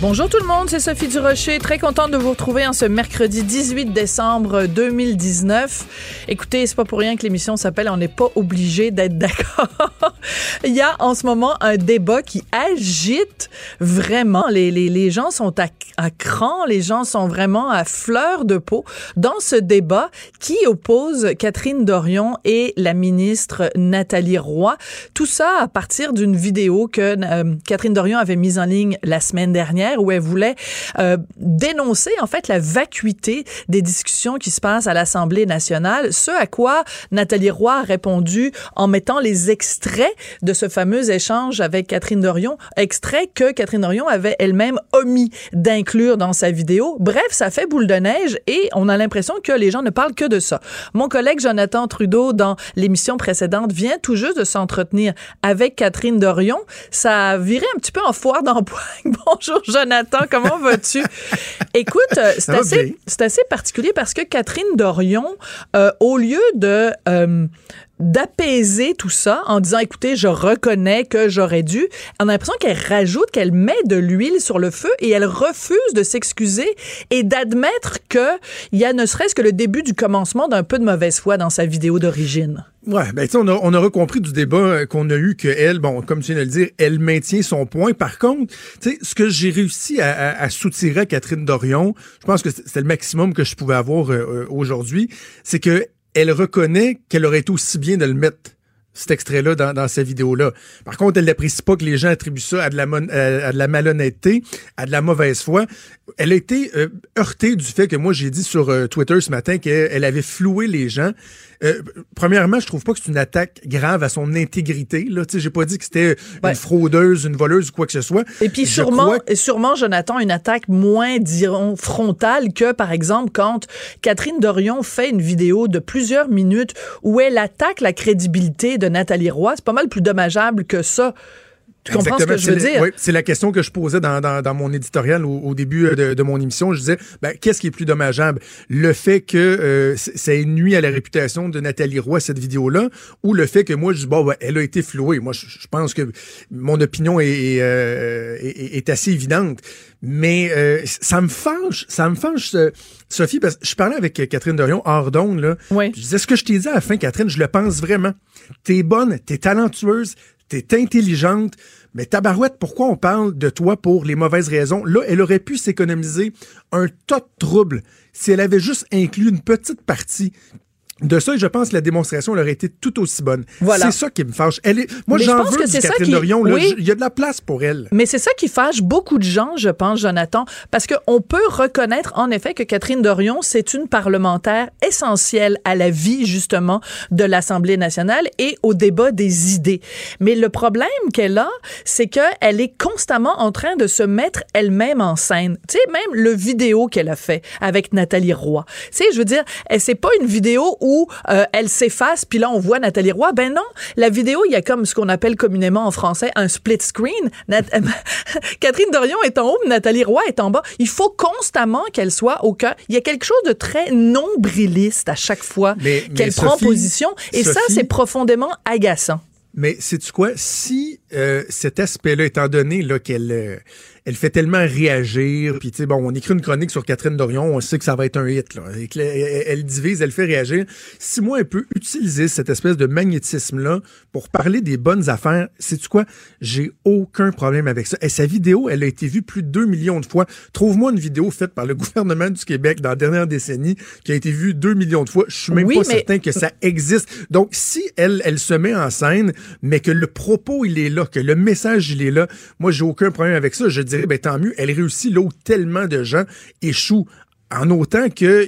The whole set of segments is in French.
Bonjour tout le monde, c'est Sophie Durocher. Très contente de vous retrouver en ce mercredi 18 décembre 2019. Écoutez, c'est pas pour rien que l'émission s'appelle On n'est pas obligé d'être d'accord. Il y a en ce moment un débat qui agite vraiment. Les, les, les gens sont à, à cran, les gens sont vraiment à fleur de peau dans ce débat qui oppose Catherine Dorion et la ministre Nathalie Roy. Tout ça à partir d'une vidéo que euh, Catherine Dorion avait mise en ligne la semaine dernière où elle voulait euh, dénoncer en fait la vacuité des discussions qui se passent à l'Assemblée nationale, ce à quoi Nathalie Roy a répondu en mettant les extraits de ce fameux échange avec Catherine Dorion, extraits que Catherine Dorion avait elle-même omis d'inclure dans sa vidéo. Bref, ça fait boule de neige et on a l'impression que les gens ne parlent que de ça. Mon collègue Jonathan Trudeau, dans l'émission précédente, vient tout juste de s'entretenir avec Catherine Dorion. Ça a viré un petit peu en foire d'empoigne. Bonjour, Jonathan, comment vas-tu? Écoute, euh, c'est assez, assez, particulier parce que Catherine Dorion, euh, au lieu de euh, d'apaiser tout ça en disant écoutez je reconnais que j'aurais dû on a l'impression qu'elle rajoute qu'elle met de l'huile sur le feu et elle refuse de s'excuser et d'admettre que il y a ne serait-ce que le début du commencement d'un peu de mauvaise foi dans sa vidéo d'origine Ouais, ben on, a, on aura compris du débat euh, qu'on a eu que elle, bon, comme tu viens de le dire, elle maintient son point. Par contre, tu sais, ce que j'ai réussi à, à, à, soutirer à Catherine Dorion, je pense que c'est le maximum que je pouvais avoir euh, aujourd'hui, c'est que elle reconnaît qu'elle aurait été aussi bien de le mettre cet extrait-là dans, dans cette vidéo-là. Par contre, elle n'apprécie pas que les gens attribuent ça à de la, à de la malhonnêteté, à de la mauvaise foi. Elle a été euh, heurtée du fait que moi, j'ai dit sur euh, Twitter ce matin qu'elle avait floué les gens. Euh, premièrement, je trouve pas que c'est une attaque grave à son intégrité. Là, j'ai pas dit que c'était une fraudeuse, une voleuse ou quoi que ce soit. Et puis sûrement, sûrement, Jonathan, une attaque moins, dirons, frontale que, par exemple, quand Catherine Dorion fait une vidéo de plusieurs minutes où elle attaque la crédibilité de Nathalie Roy. C'est pas mal plus dommageable que ça. Tu comprends ce que je veux dire? Oui, c'est la question que je posais dans, dans, dans mon éditorial au, au début euh, de, de, mon émission. Je disais, ben, qu'est-ce qui est plus dommageable? Le fait que euh, ça nuit à la réputation de Nathalie Roy, cette vidéo-là, ou le fait que moi, je dis, bon, ben, elle a été flouée. Moi, je, je pense que mon opinion est, euh, est, est assez évidente. Mais euh, ça me fâche, ça me fâche, Sophie, parce que je parlais avec Catherine Dorion hors d'onde, là. Oui. Je disais, ce que je t'ai dit à la fin, Catherine, je le pense vraiment? T'es bonne, t'es talentueuse, t'es intelligente, mais tabarouette, pourquoi on parle de toi pour les mauvaises raisons? Là, elle aurait pu s'économiser un tas de troubles si elle avait juste inclus une petite partie de ça, je pense que la démonstration elle aurait été tout aussi bonne. Voilà. C'est ça qui me fâche. Elle est, moi, j'en veux que Catherine qui... Dorion. Là, oui. Il y a de la place pour elle. Mais c'est ça qui fâche beaucoup de gens, je pense, Jonathan, parce qu'on peut reconnaître, en effet, que Catherine Dorion, c'est une parlementaire essentielle à la vie, justement, de l'Assemblée nationale et au débat des idées. Mais le problème qu'elle a, c'est qu'elle est constamment en train de se mettre elle-même en scène. Tu sais, même le vidéo qu'elle a fait avec Nathalie Roy. Tu sais, je veux dire, c'est pas une vidéo où où euh, elle s'efface, puis là, on voit Nathalie Roy. Ben non, la vidéo, il y a comme ce qu'on appelle communément en français un split screen. Nat Catherine Dorion est en haut, Nathalie Roy est en bas. Il faut constamment qu'elle soit au cœur. Il y a quelque chose de très nombriliste à chaque fois qu'elle prend position. Et Sophie, ça, c'est profondément agaçant. Mais c'est-tu quoi? Si euh, cet aspect-là, étant donné qu'elle... Euh, elle fait tellement réagir. Puis, tu sais, bon, on écrit une chronique sur Catherine Dorion, on sait que ça va être un hit. Là. Elle, divise, elle fait réagir. Si moi, elle peut utiliser cette espèce de magnétisme-là pour parler des bonnes affaires, sais-tu quoi? J'ai aucun problème avec ça. Et sa vidéo, elle a été vue plus de 2 millions de fois. Trouve-moi une vidéo faite par le gouvernement du Québec dans la dernière décennie qui a été vue 2 millions de fois. Je suis même oui, pas mais... certain que ça existe. Donc, si elle, elle se met en scène, mais que le propos, il est là, que le message, il est là, moi, j'ai aucun problème avec ça. Je dirais, ben, tant mieux. Elle réussit là où tellement de gens échouent en autant qu'il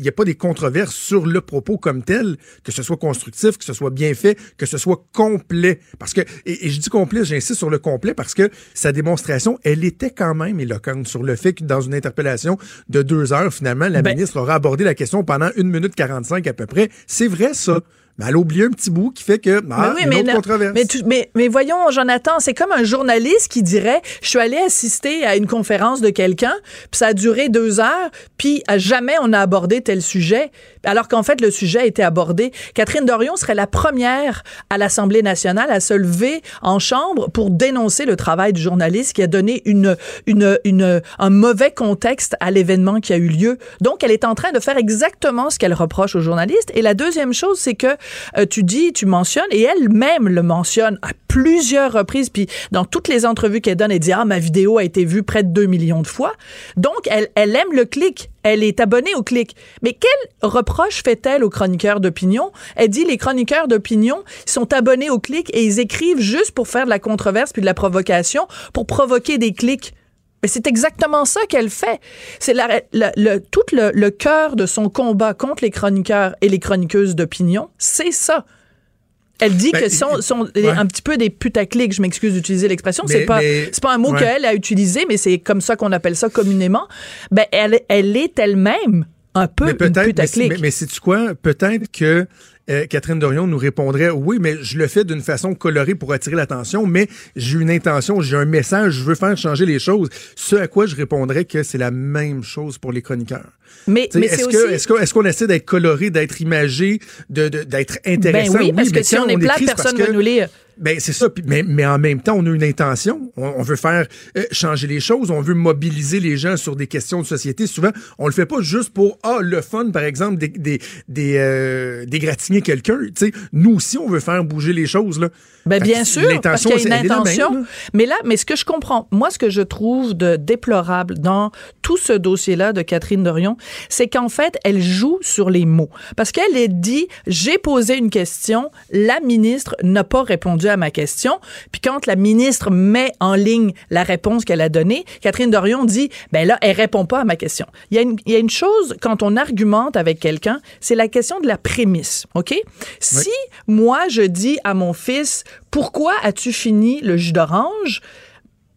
n'y a pas des controverses sur le propos comme tel, que ce soit constructif, que ce soit bien fait, que ce soit complet. Parce que, et, et je dis complet, j'insiste sur le complet parce que sa démonstration, elle était quand même éloquente sur le fait que dans une interpellation de deux heures, finalement, la ben, ministre aura abordé la question pendant une minute 45 à peu près. C'est vrai, ça. Mais elle a oublié un petit bout qui fait que ah, mais une autre controverse. Mais, mais, mais, voyons, Jonathan, c'est comme un journaliste qui dirait Je suis allé assister à une conférence de quelqu'un, puis ça a duré deux heures, puis à jamais on a abordé tel sujet, alors qu'en fait, le sujet a été abordé. Catherine Dorion serait la première à l'Assemblée nationale à se lever en chambre pour dénoncer le travail du journaliste qui a donné une, une, une, un mauvais contexte à l'événement qui a eu lieu. Donc, elle est en train de faire exactement ce qu'elle reproche aux journalistes. Et la deuxième chose, c'est que tu dis, tu mentionnes, et elle-même le mentionne à plusieurs reprises, puis dans toutes les entrevues qu'elle donne, elle dit, ah, ma vidéo a été vue près de 2 millions de fois. Donc, elle, elle aime le clic. Elle est abonnée au clic. Mais quel reproche fait-elle aux chroniqueurs d'opinion? Elle dit, les chroniqueurs d'opinion sont abonnés au clic et ils écrivent juste pour faire de la controverse puis de la provocation, pour provoquer des clics. Mais c'est exactement ça qu'elle fait. C'est le, tout le, cœur de son combat contre les chroniqueurs et les chroniqueuses d'opinion, c'est ça. Elle dit ben, que sont, sont un petit peu des putaclics, je m'excuse d'utiliser l'expression, c'est pas c'est pas un mot qu'elle a utilisé, mais c'est comme ça qu'on appelle ça communément. Ben elle, elle est elle-même un peu une putaclic. Mais, mais, mais c'est quoi? Peut-être que euh, Catherine Dorion nous répondrait oui, mais je le fais d'une façon colorée pour attirer l'attention, mais j'ai une intention, j'ai un message, je veux faire changer les choses. Ce à quoi je répondrais que c'est la même chose pour les chroniqueurs. Mais, mais est-ce que est-ce qu'on essaie d'être coloré, d'être imagé, de d'être intéressant? ben oui, parce que si on est plat, personne ne va nous lire. Ben c'est ça, mais, mais en même temps, on a une intention. On, veut faire euh, changer les choses, on veut mobiliser les gens sur des questions de société. Souvent, on le fait pas juste pour ah le fun, par exemple, des des des, euh, dégratigner quelqu'un. nous aussi, on veut faire bouger les choses là. Ben bien sûr, parce qu'il y a une intention. mais là, mais ce que je comprends, moi, ce que je trouve de déplorable dans tout ce dossier-là de Catherine Dorion, c'est qu'en fait, elle joue sur les mots. Parce qu'elle est dit, j'ai posé une question, la ministre n'a pas répondu à ma question. Puis quand la ministre met en ligne la réponse qu'elle a donnée, Catherine Dorion dit, ben là, elle répond pas à ma question. Il y a une, il y a une chose, quand on argumente avec quelqu'un, c'est la question de la prémisse, OK? Si moi, je dis à mon fils, pourquoi as-tu fini le jus d'orange?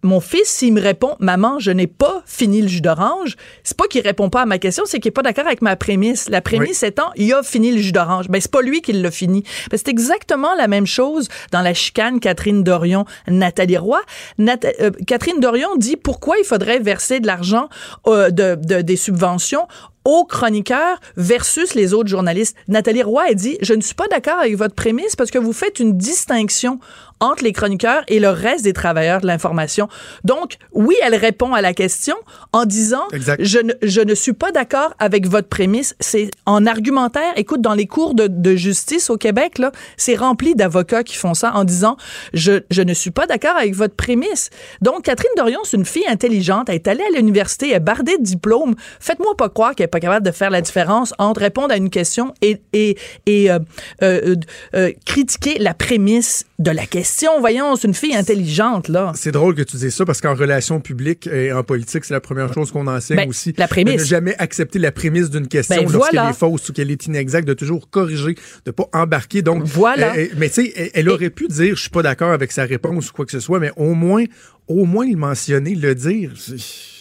Mon fils, s'il me répond, maman, je n'ai pas fini le jus d'orange, c'est pas qu'il répond pas à ma question, c'est qu'il est pas d'accord avec ma prémisse. La prémisse étant, il a fini le jus d'orange. Ben, c'est pas lui qui l'a fini. Ben, c'est exactement la même chose dans la chicane Catherine Dorion, Nathalie Roy. Euh, Catherine Dorion dit pourquoi il faudrait verser de l'argent, euh, de, des subventions aux chroniqueurs versus les autres journalistes. Nathalie Roy a dit, je ne suis pas d'accord avec votre prémisse parce que vous faites une distinction entre les chroniqueurs et le reste des travailleurs de l'information. Donc, oui, elle répond à la question en disant, je ne, je ne suis pas d'accord avec votre prémisse. C'est en argumentaire. Écoute, dans les cours de, de justice au Québec, là, c'est rempli d'avocats qui font ça en disant, je, je ne suis pas d'accord avec votre prémisse. Donc, Catherine Dorion, c'est une fille intelligente. Elle est allée à l'université, elle est bardée de diplômes. Faites-moi pas croire qu'elle est pas capable de faire la différence entre répondre à une question et, et, et euh, euh, euh, critiquer la prémisse de la question. Voyons, c'est une fille intelligente, là. C'est drôle que tu dises ça parce qu'en relation publique et en politique, c'est la première chose qu'on enseigne ben, aussi. La prémisse. De ne jamais accepter la prémisse d'une question ben, lorsqu'elle est fausse ou qu'elle est inexacte, de toujours corriger, de pas embarquer. Donc, voilà. Euh, mais tu sais, elle, aurait pu dire, je suis pas d'accord avec sa réponse ou quoi que ce soit, mais au moins, au moins le mentionner, le dire.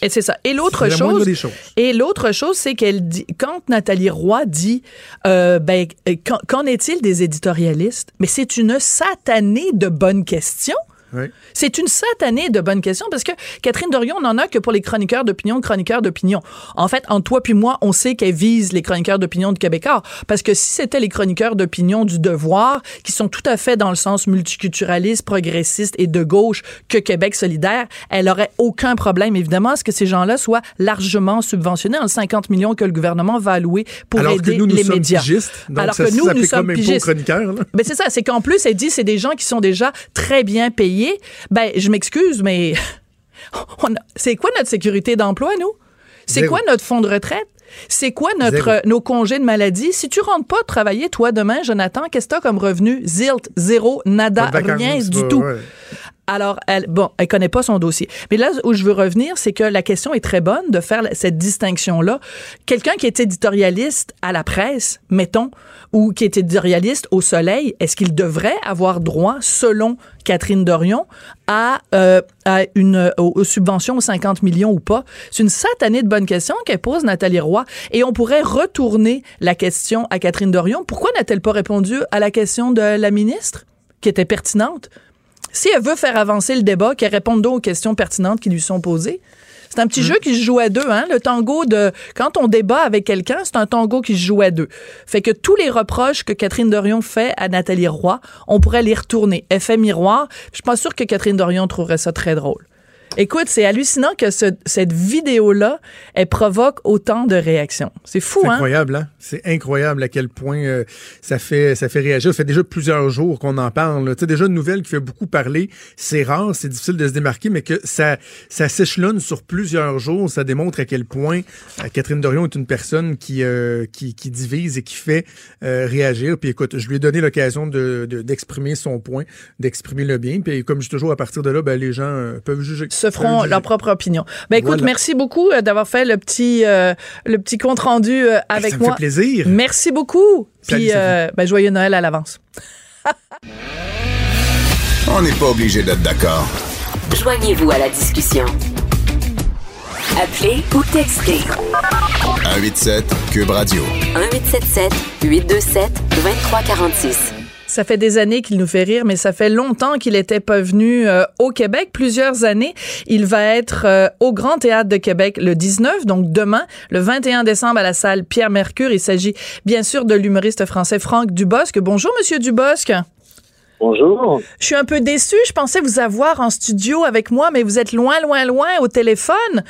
Et c'est ça. Et l'autre chose, et l'autre chose, c'est qu'elle dit, quand Nathalie Roy dit, euh, ben, qu'en est-il des éditorialistes? Mais c'est une satanée de bonnes questions. C'est une satanée de bonnes questions parce que Catherine Dorion n'en a que pour les chroniqueurs d'opinion, chroniqueurs d'opinion. En fait, en toi puis moi, on sait qu'elle vise les chroniqueurs d'opinion de Québécois parce que si c'était les chroniqueurs d'opinion du devoir qui sont tout à fait dans le sens multiculturaliste, progressiste et de gauche que Québec solidaire, elle aurait aucun problème évidemment à ce que ces gens-là soient largement subventionnés en 50 millions que le gouvernement va allouer pour Alors aider que nous, nous les sommes médias. Pigistes, donc Alors ça, que nous, nous sommes pigistes. Là. Ben c'est ça, c'est qu'en plus elle dit c'est des gens qui sont déjà très bien payés. Ben je m'excuse mais c'est quoi notre sécurité d'emploi nous? C'est quoi notre fonds de retraite? C'est quoi notre euh, nos congés de maladie? Si tu rentres pas travailler, toi, demain, Jonathan, qu'est-ce que t'as comme revenu? Zilt, zéro, nada, rien du tout. ouais. Alors, elle, bon, elle connaît pas son dossier. Mais là où je veux revenir, c'est que la question est très bonne de faire cette distinction-là. Quelqu'un qui est éditorialiste à la presse, mettons, ou qui est éditorialiste au Soleil, est-ce qu'il devrait avoir droit, selon Catherine Dorion, à, euh, une aux, subventions aux 50 millions ou pas? C'est une satanée de bonne question qu'elle pose Nathalie Roy. Et on pourrait retourner la question à Catherine Dorion. Pourquoi n'a-t-elle pas répondu à la question de la ministre, qui était pertinente? Si elle veut faire avancer le débat, qu'elle réponde donc aux questions pertinentes qui lui sont posées. C'est un petit mm. jeu qui se joue à deux, hein? Le tango de quand on débat avec quelqu'un, c'est un tango qui se joue à deux. Fait que tous les reproches que Catherine Dorion fait à Nathalie Roy, on pourrait les retourner. Effet miroir. Je suis pas sûre que Catherine Dorion trouverait ça très drôle. Écoute, c'est hallucinant que cette vidéo-là, elle provoque autant de réactions. C'est fou, hein? C'est incroyable, hein? C'est incroyable à quel point euh, ça fait ça fait réagir. Ça fait déjà plusieurs jours qu'on en parle. Tu sais, déjà une nouvelle qui fait beaucoup parler. C'est rare, c'est difficile de se démarquer, mais que ça ça s'échelonne sur plusieurs jours. Ça démontre à quel point euh, Catherine Dorion est une personne qui euh, qui, qui, divise et qui fait réagir. Puis écoute, je lui ai donné l'occasion de d'exprimer son point, d'exprimer le bien. Puis comme je dis toujours, à partir de là, ben, les gens peuvent juger se feront leur propre opinion. Ben écoute, merci beaucoup euh, d'avoir fait le petit euh, le petit compte rendu euh, avec ça moi. Ça me fait plaisir. Merci beaucoup. Puis ben, joyeux Noël à l'avance. On n'est pas obligé d'être d'accord. Joignez-vous à la discussion. Appelez ou textez. 187 Cube Radio. 1877 827 2346. Ça fait des années qu'il nous fait rire, mais ça fait longtemps qu'il n'était pas venu euh, au Québec, plusieurs années. Il va être euh, au Grand Théâtre de Québec le 19, donc demain, le 21 décembre à la salle Pierre Mercure. Il s'agit bien sûr de l'humoriste français Franck Dubosc. Bonjour, Monsieur Dubosc. Bonjour. Je suis un peu déçue. Je pensais vous avoir en studio avec moi, mais vous êtes loin, loin, loin au téléphone.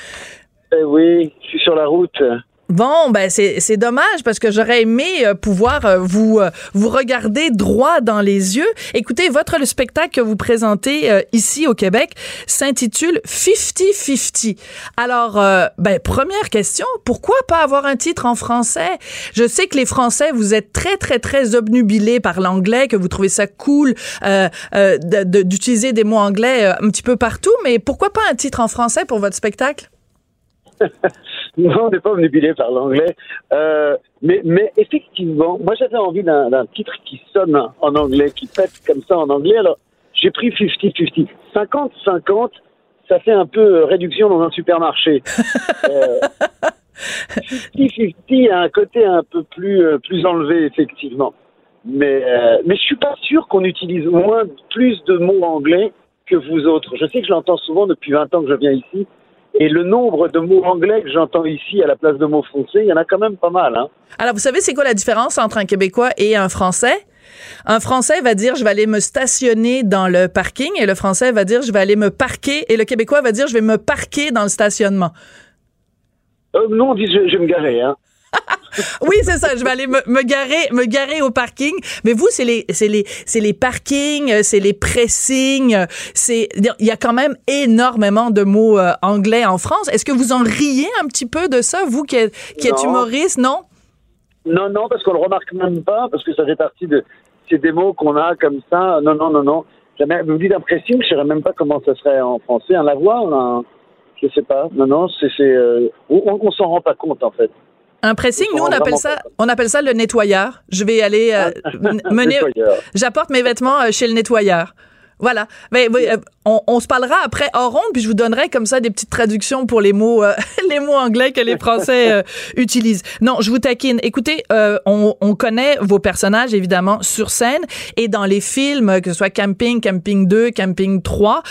Eh oui, je suis sur la route. Bon, ben c'est dommage parce que j'aurais aimé euh, pouvoir euh, vous euh, vous regarder droit dans les yeux. Écoutez, votre le spectacle que vous présentez ici au Québec s'intitule 50-50. Alors, ben première question, pourquoi pas avoir un titre en français? Je sais que les Français, vous êtes très très très obnubilés par l'anglais, que vous trouvez ça cool d'utiliser des mots anglais un petit peu partout, mais pourquoi pas un titre en français pour votre spectacle? non, on n'est pas obnubilé par l'anglais. Euh, mais, mais effectivement, moi j'avais envie d'un titre qui sonne en anglais, qui pète comme ça en anglais. Alors j'ai pris 50-50. 50-50, ça fait un peu euh, réduction dans un supermarché. 50-50 a un côté un peu plus, euh, plus enlevé, effectivement. Mais, euh, mais je suis pas sûr qu'on utilise moins, plus de mots anglais que vous autres. Je sais que je l'entends souvent depuis 20 ans que je viens ici. Et le nombre de mots anglais que j'entends ici à la place de mots français, il y en a quand même pas mal. Hein. Alors, vous savez, c'est quoi la différence entre un Québécois et un Français? Un Français va dire je vais aller me stationner dans le parking et le Français va dire je vais aller me parquer et le Québécois va dire je vais me parquer dans le stationnement. Euh, non, on dit je, je vais me garer. Hein. Oui, c'est ça. Je vais aller me, garer, me garer au parking. Mais vous, c'est les, c'est les, c'est les parkings, euh, c'est les pressings. Euh, c'est, il y a quand même énormément de mots euh, anglais en France. Est-ce que vous en riez un petit peu de ça, vous qui êtes, qui êtes humoriste, non? Non, non, parce qu'on le remarque même pas, parce que ça fait partie de ces mots qu'on a comme ça. Non, non, non, non. Jamais, vous dites un pressing, je ne saurais même pas comment ça serait en français. Un lavoir, un, je sais pas. Non, non, c'est, c'est on, on s'en rend pas compte en fait. Un pressing, nous on appelle ça, on appelle ça le nettoyeur. Je vais aller euh, mener, j'apporte mes vêtements euh, chez le nettoyeur. Voilà. Mais, euh, on, se parlera après hors ronde, puis je vous donnerai comme ça des petites traductions pour les mots, euh, les mots anglais que les Français euh, utilisent. Non, je vous taquine. Écoutez, on, on, connaît vos personnages évidemment sur scène et dans les films, que ce soit Camping, Camping 2, Camping 3,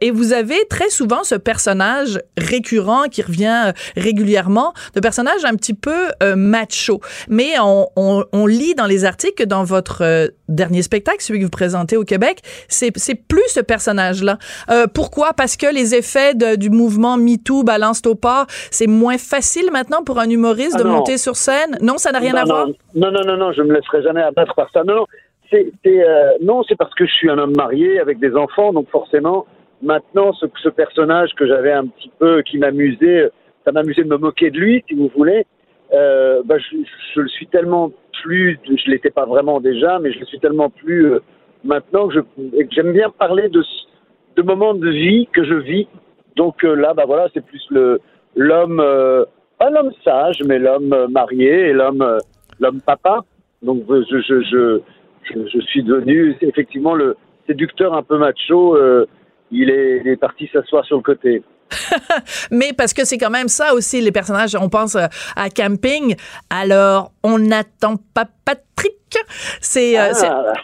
et vous avez très souvent ce personnage récurrent qui revient régulièrement, de personnage un petit peu macho. Mais on, on, on, lit dans les articles que dans votre dernier spectacle, celui que vous présentez au Québec, c'est c'est plus ce personnage-là. Euh, pourquoi? Parce que les effets du mouvement MeToo, balance au port, c'est moins facile maintenant pour un humoriste ah de monter sur scène? Non, ça n'a rien à voir? Non, non, non, non, je me laisserai jamais abattre par ça. Non, non, c'est, euh, non, c'est parce que je suis un homme marié avec des enfants, donc forcément, maintenant, ce, ce personnage que j'avais un petit peu, qui m'amusait, ça m'amusait de me moquer de lui, si vous voulez, euh, bah, je, je, le suis tellement plus, je l'étais pas vraiment déjà, mais je le suis tellement plus maintenant que j'aime bien parler de, de moments de vie que je vis. Donc euh, là, bah voilà, c'est plus le l'homme, euh, pas l'homme sage, mais l'homme euh, marié et l'homme euh, l'homme papa. Donc je je, je je je suis devenu effectivement le séducteur un peu macho. euh, il est, il est parti s'asseoir sur le côté. Mais parce que c'est quand même ça aussi, les personnages. On pense à Camping. Alors, on n'attend pas Patrick. C'est. c'est- Ah,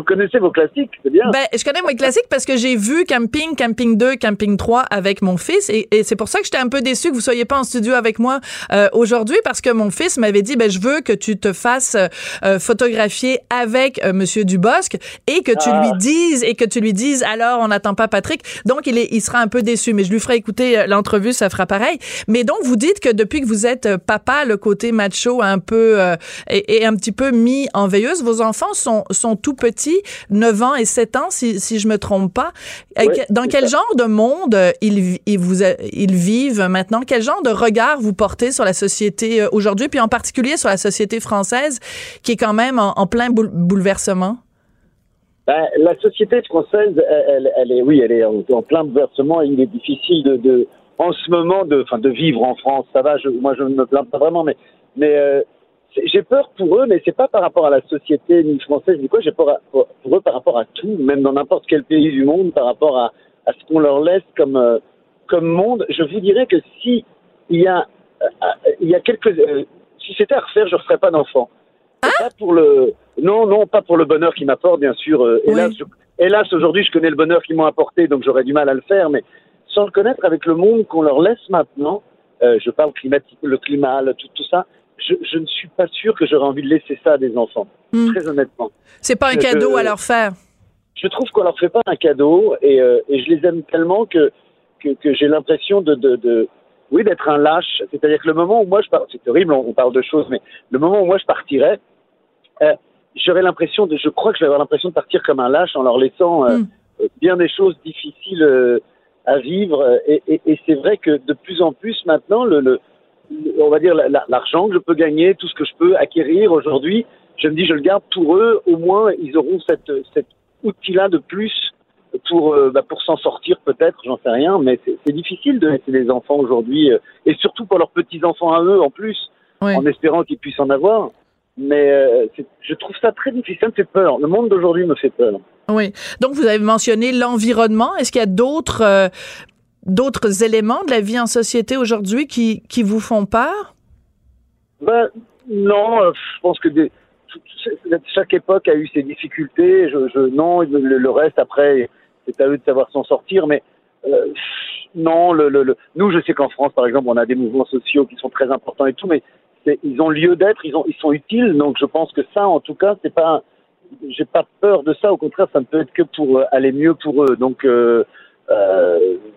vous connaissez vos classiques, c'est bien. Ben, je connais mes classiques parce que j'ai vu Camping, Camping 2, Camping 3 avec mon fils et, et c'est pour ça que j'étais un peu déçue que vous soyez pas en studio avec moi euh, aujourd'hui parce que mon fils m'avait dit ben je veux que tu te fasses euh, photographier avec euh, monsieur Dubosc et que tu Ah. lui dises et que tu lui dises alors on n'attend pas Patrick. Donc il est il sera un peu déçu mais je lui ferai écouter euh, l'entrevue, ça fera pareil. Mais donc vous dites que depuis que vous êtes papa, le côté macho un peu est, est un petit peu mis en veilleuse. Vos enfants sont sont tout petits, 9 ans et 7 ans si si je me trompe pas. Euh, Oui, Dans quel ça. genre de monde euh, ils, vi- ils, vous, euh, ils vivent maintenant? Quel genre de regard vous portez sur la société aujourd'hui, puis en particulier sur la société française qui est quand même en, en plein boule- bouleversement? Ben, la société française, elle, est, oui, elle est en, en plein bouleversement. Il est difficile de, de, en ce moment, de, enfin, de vivre en France. Ça va, je, moi, je ne me plains pas vraiment, mais, euh, j'ai peur pour eux, mais c'est pas par rapport à la société ni française ni quoi. J'ai peur à- pour, pour eux par rapport à tout, même dans n'importe quel pays du monde, par rapport à, à ce qu'on leur laisse comme, euh, comme monde. Je vous dirais que si il y a, euh, euh, il y a quelques, euh, si c'était à refaire, je ne referais pas d'enfant. C'est Pas pour le, non, non, pas pour le bonheur qu'il m'apporte, bien sûr. Oui. hélas, je- hélas, aujourd'hui, je connais le bonheur qu'ils m'ont apporté, donc j'aurais du mal à le faire, mais sans le connaître avec le monde qu'on leur laisse maintenant, je parle climatique, le climat, le- tout, tout ça, je, je ne suis pas sûr que j'aurais envie de laisser ça à des enfants, Hmm. très honnêtement. C'est pas un cadeau à leur faire. Je trouve qu'on leur fait pas un cadeau et, euh, et je les aime tellement que, que, que j'ai l'impression de, de, de, oui, d'être un lâche. C'est-à-dire que le moment où moi je pars, c'est horrible, on, on parle de choses, mais le moment où moi je partirais, euh, j'aurais l'impression de, je crois que je vais avoir l'impression de partir comme un lâche en leur laissant euh, Mm. euh, bien des choses difficiles à vivre. Et, et, et c'est vrai que de plus en plus maintenant, le- on va dire la- la- l'argent que je peux gagner, tout ce que je peux acquérir aujourd'hui, je me dis je le garde pour eux. Au moins ils auront cette, cet outil-là de plus pour euh, bah, pour s'en sortir peut-être, j'en sais rien. Mais c'est difficile de laisser les enfants aujourd'hui euh, et surtout pour leurs petits enfants à eux en plus, Oui. en espérant qu'ils puissent en avoir. Mais euh, je trouve ça très difficile, ça me fait peur. Le monde d'aujourd'hui me fait peur. Oui. Donc, vous avez mentionné l'environnement. Est-ce qu'il y a d'autres euh, d'autres éléments de la vie en société aujourd'hui qui, qui vous font peur? Ben, non, euh, je pense que chaque époque a eu ses difficultés. Je, non, le, reste, après, c'est à eux de savoir s'en sortir. Mais euh, non, le, le, nous, je sais qu'en France, par exemple, on a des mouvements sociaux qui sont très importants et tout, mais ils ont lieu d'être, ils, ils sont utiles. Donc, je pense que ça, en tout cas, c'est pas. J'ai pas peur de ça. Au contraire, ça ne peut être que pour euh, aller mieux pour eux. Donc,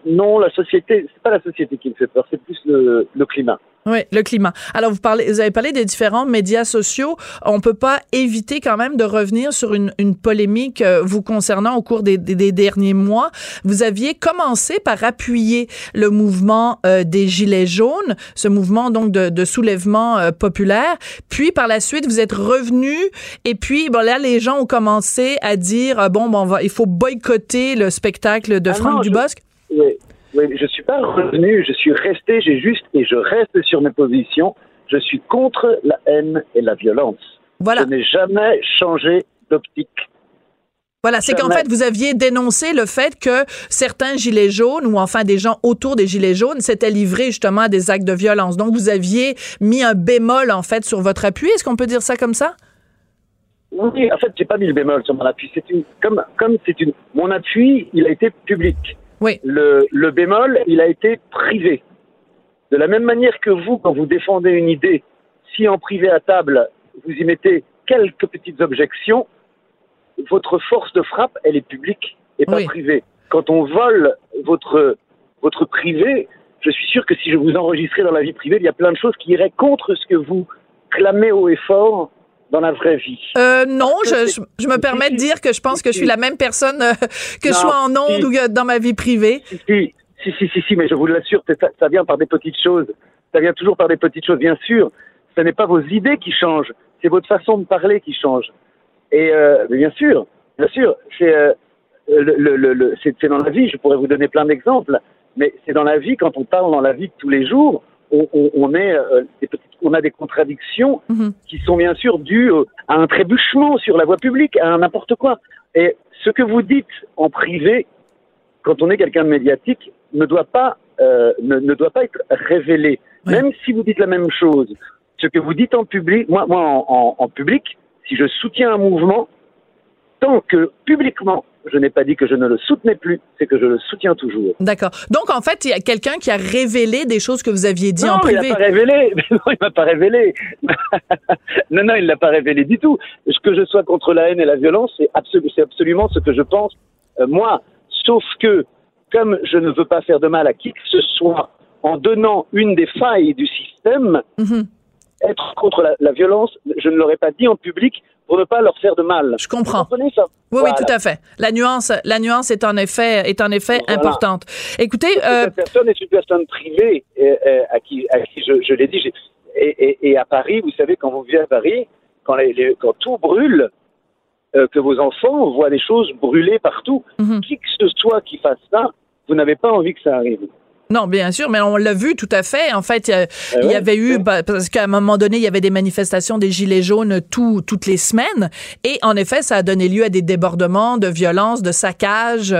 non, la société, c'est pas la société qui me fait peur, c'est plus le, le climat. Oui, le climat. Alors, vous, parlez, vous avez parlé des différents médias sociaux. On peut pas éviter quand même de revenir sur une, une polémique euh, vous concernant au cours des, des- des derniers mois. Vous aviez commencé par appuyer le mouvement euh, des Gilets jaunes, ce mouvement donc de, de soulèvement euh, populaire. Puis, par la suite, vous êtes revenu et puis, bon, là, les gens ont commencé à dire, euh, bon, bon, on va, il faut boycotter le spectacle de Ah Franck non, je- Dubosc. Oui, oui, je suis pas revenu, je suis resté, j'ai juste et je reste sur mes positions. Je suis contre la haine et la violence. Voilà. Je n'ai jamais changé d'optique. Voilà, c'est qu'en fait, vous aviez dénoncé le fait que certains gilets jaunes, ou enfin des gens autour des gilets jaunes, s'étaient livrés justement à des actes de violence. Donc, vous aviez mis un bémol, en fait, sur votre appui. Est-ce qu'on peut dire ça comme ça? Oui, en fait, j'ai pas mis le bémol sur mon appui. C'est une, comme, comme c'est une, mon appui, il a été public. Oui. Le, le bémol, il a été privé. De la même manière que vous, quand vous défendez une idée, si en privé à table, vous y mettez quelques petites objections, votre force de frappe, elle est publique et pas Oui. privée. Quand on vole votre, votre privé, je suis sûr que si je vous enregistrais dans la vie privée, il y a plein de choses qui iraient contre ce que vous clamez haut et fort dans la vraie vie. Euh, non, je, me permets de dire que je pense que je suis la même personne euh, que je sois en ondes si. ou dans ma vie privée. Si, si, si, si, mais je vous l'assure, ça, ça vient par des petites choses. Ça vient toujours par des petites choses. Bien sûr, ce n'est pas vos idées qui changent, c'est votre façon de parler qui change. Et euh, bien sûr, bien sûr, c'est euh, le, le, le, c'est c'est dans la vie. Je pourrais vous donner plein d'exemples, mais c'est dans la vie quand on parle dans la vie de tous les jours. On, on, on est, euh, des petites- on a des contradictions Mhm. qui sont bien sûr dues euh, à un trébuchement sur la voie publique, à n'importe quoi. Et ce que vous dites en privé, quand on est quelqu'un de médiatique, ne doit pas euh, ne, ne doit pas être révélé. Même si vous dites la même chose, ce que vous dites en public, moi, moi en, en- en public, si je soutiens un mouvement, tant que publiquement je n'ai pas dit que je ne le soutenais plus, c'est que je le soutiens toujours. D'accord. Donc, en fait, il y a quelqu'un qui a révélé des choses que vous aviez dit non, en il privé. n'a pas révélé. non, il m'a pas révélé. non, non, il l'a pas révélé du tout. Que je sois contre la haine et la violence, c'est absolu- c'est absolument ce que je pense. euh, moi, sauf que comme je ne veux pas faire de mal à qui que ce soit, en donnant une des failles du système, Mhm. être contre la, la violence, je ne l'aurais pas dit en public pour ne pas leur faire de mal. Je comprends. Vous comprenez ça? Oui, Voilà. oui, tout à fait. La nuance, la nuance est en effet, est en effet Voilà. importante. Écoutez, euh, cette personne est une personne privée euh, euh, à qui, à qui je, je l'ai dit. Et, et, et à Paris, vous savez, quand vous vivez à Paris, quand, les, les- quand tout brûle, euh, que vos enfants voient des choses brûler partout, Mhm. qui que ce soit qui fasse ça, vous n'avez pas envie que ça arrive. Non, bien sûr, mais on l'a vu tout à fait. En fait, il y a- Eh il y ouais, avait eu, bah, parce qu'à un moment donné, il y avait des manifestations des Gilets jaunes tout, toutes les semaines. Et en effet, ça a donné lieu à des débordements, de violences, de saccages.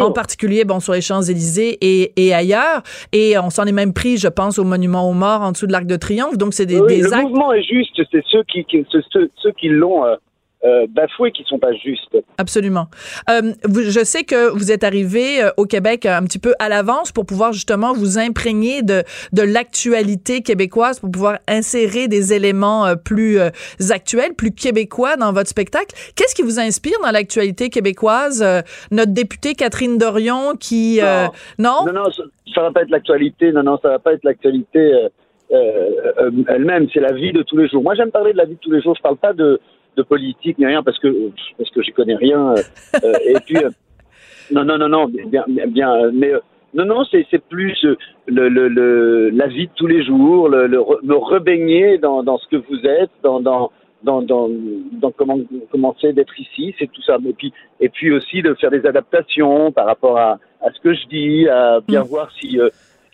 En particulier, bon, sur les Champs-Élysées et, et ailleurs. Et on s'en est même pris, je pense, au monument aux morts en dessous de l'Arc de Triomphe. Donc, c'est des, Oui, des le actes. mouvement est juste, c'est ceux qui, qui- ceux- ceux qui l'ont euh, euh, bafoué qui sont pas justes. Absolument. Euh, vous- je sais que vous êtes arrivé euh, au Québec un petit peu à l'avance pour pouvoir justement vous imprégner de, de l'actualité québécoise, pour pouvoir insérer des éléments euh, plus euh, actuels, plus québécois dans votre spectacle. Qu'est-ce qui vous inspire dans l'actualité québécoise? Euh, notre députée Catherine Dorion qui... euh, non? Non, non, ça, ça va pas être l'actualité. Non, non, ça va pas être l'actualité euh, euh, euh, elle-même. C'est la vie de tous les jours. Moi, j'aime parler de la vie de tous les jours. Je parle pas de, de politique ni rien parce que parce que j'y connais rien. euh, euh, et puis, euh, non, non, non, non, bien, mais euh, non, non, c'est c'est plus le, le, le, la vie de tous les jours, le, le me rebaigner dans, dans ce que vous êtes, dans dans dans, dans, dans comment c'est d'être ici, c'est tout ça. Et puis et puis aussi de faire des adaptations par rapport à, à ce que je dis, à bien Mm. voir si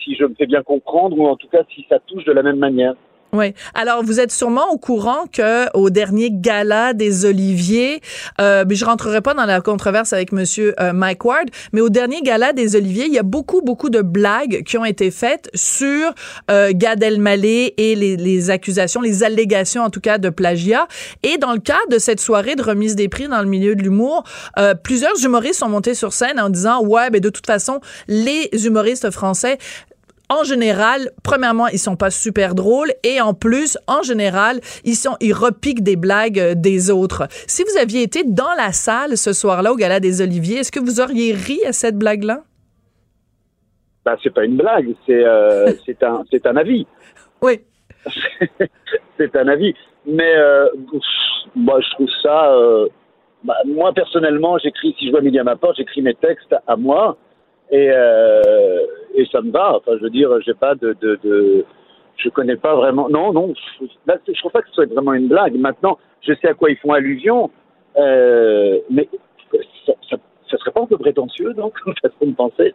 si je me fais bien comprendre ou en tout cas si ça touche de la même manière. Oui. Alors, vous êtes sûrement au courant que au dernier gala des Oliviers, euh, mais je rentrerai pas dans la controverse avec Monsieur euh, Mike Ward, mais au dernier gala des Oliviers, il y a beaucoup, beaucoup de blagues qui ont été faites sur euh, Gad Elmaleh et les, les accusations, les allégations en tout cas de plagiat. Et dans le cadre de cette soirée de remise des prix dans le milieu de l'humour, euh, plusieurs humoristes sont montés sur scène en disant ouais, ben de toute façon, les humoristes français en général, premièrement, ils sont pas super drôles et en plus, en général, ils sont ils repiquent des blagues euh, des autres. Si vous aviez été dans la salle ce soir-là au gala des Oliviers, est-ce que vous auriez ri à cette blague-là? Bah c'est pas une blague, c'est euh, c'est un c'est un avis. Oui. c'est un avis. Mais euh, moi, je trouve ça. euh, bah, moi, personnellement, j'écris, si je vois midi à ma porte, j'écris mes textes à moi. Et, euh, et ça me va. Enfin, je veux dire, j'ai pas de. de, de je connais pas vraiment. Non, non. Là, je trouve pas que ce soit vraiment une blague. Maintenant, je sais à quoi ils font allusion. Euh, mais ça, ça, ça serait pas un peu prétentieux, donc, comme façon de penser?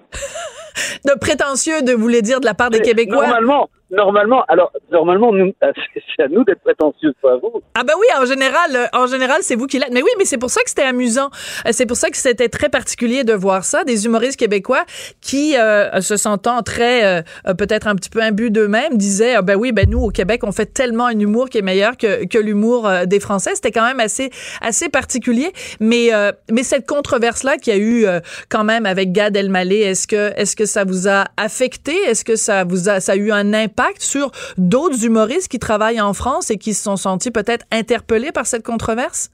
De prétentieux de vous le dire de la part des Québécois. Normalement, normalement, alors, normalement, c'est à nous d'être prétentieux, pas à vous. Ah ben oui, en général, euh, en général, c'est vous qui l'êtes. Mais oui, mais c'est pour ça que c'était amusant. Euh, C'est pour ça que c'était très particulier de voir ça, des humoristes québécois qui, euh, se sentant très, euh, euh, peut-être un petit peu imbus d'eux-mêmes, disaient, ah ben oui, ben nous au Québec, on fait tellement un humour qui est meilleur que, que l'humour euh, des Français. C'était quand même assez, assez particulier. Mais, euh, mais cette controverse-là qu'il y a eu euh, quand même avec Gad Elmaleh, est-ce que, est-ce que ça vous a affecté? Est-ce que ça vous a, ça a eu un impact sur d'autres humoristes qui travaillent en France et qui se sont sentis peut-être interpellés par cette controverse?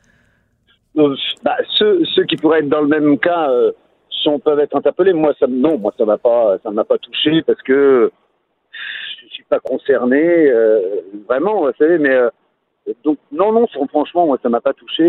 Euh, bah, ceux, ceux qui pourraient être dans le même cas euh, sont, peuvent être interpellés. Moi, ça, non, moi, ça m'a pas, m'a pas touché parce que je suis pas concerné, euh, vraiment, vous savez. Mais donc, non, non, fran- franchement, moi, ça m'a pas touché.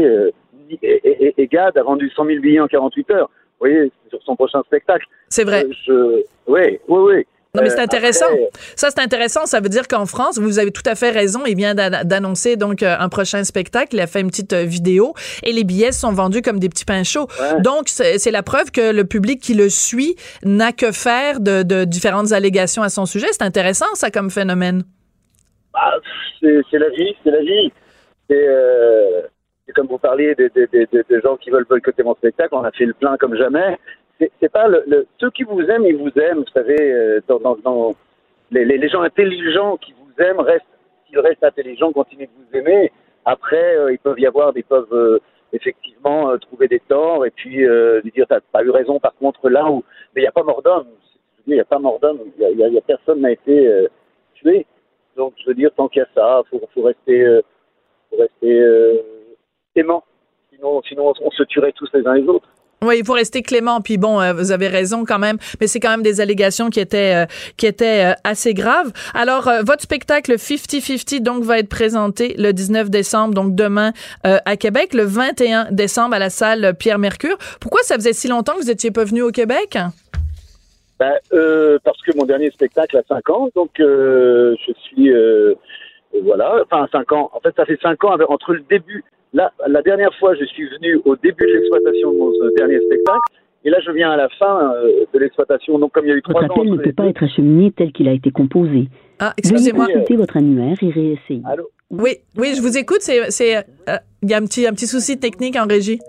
et- et Gad a vendu 100 000 billets en 48 heures. Vous voyez, sur son prochain spectacle. C'est vrai. Je, oui, oui, oui. Non, mais c'est Euh, intéressant. après, Ça, c'est intéressant. Ça veut dire qu'en France, vous avez tout à fait raison. Il vient d'an- d'annoncer donc euh, un prochain spectacle. Il a fait une petite euh, vidéo et les billets sont vendus comme des petits pains chauds. Ouais. Donc, c'est la preuve que le public qui le suit n'a que faire de, de différentes allégations à son sujet. C'est intéressant, ça, comme phénomène. Ah, c'est la vie, c'est la vie. Euh, c'est comme vous parliez des gens qui veulent boycotter mon spectacle. On a fait le plein comme jamais. C'est pas ceux qui vous aiment, ils vous aiment. Vous savez, euh, les, gens intelligents qui vous aiment restent. S'ils restent intelligents, continuent de vous aimer. Après, euh, ils peuvent y avoir, ils peuvent euh, effectivement trouver des torts et puis lui dire t'as pas eu raison. Par contre, là où, mais il n'y a pas mort d'homme. Il n'y a pas mort d'homme. Il y a, personne n'a été tué. Donc, je veux dire, tant qu'il y a ça, faut, faut rester, faut rester aimant. Sinon, sinon, on se tuerait tous les uns les autres. Oui, il faut rester clément. Puis bon, euh, vous avez raison quand même, mais c'est quand même des allégations qui étaient euh, qui étaient euh, assez graves. Alors, euh, votre spectacle 50-50 donc va être présenté le 19 décembre, donc demain euh, à Québec, le 21 décembre à la salle Pierre Mercure. Pourquoi ça faisait si longtemps que vous étiez pas venu au Québec? Ben, euh, parce que mon dernier spectacle a 5 ans, donc euh, je suis, euh, voilà, enfin 5 ans. En fait, ça fait 5 ans entre le début. Là, la dernière fois, je suis venu au début de l'exploitation de mon euh, dernier spectacle, et là, je viens à la fin euh, de l'exploitation. Donc, comme il y a eu trois Votre ans appel ne entre les peut pas être acheminé tel qu'il a été composé. Ah, Veuillez excusez-moi. consulter votre annuaire et réessayer. Allô. Oui, oui, je vous écoute. C'est, c'est, euh, il y a un petit, un petit souci technique en régie.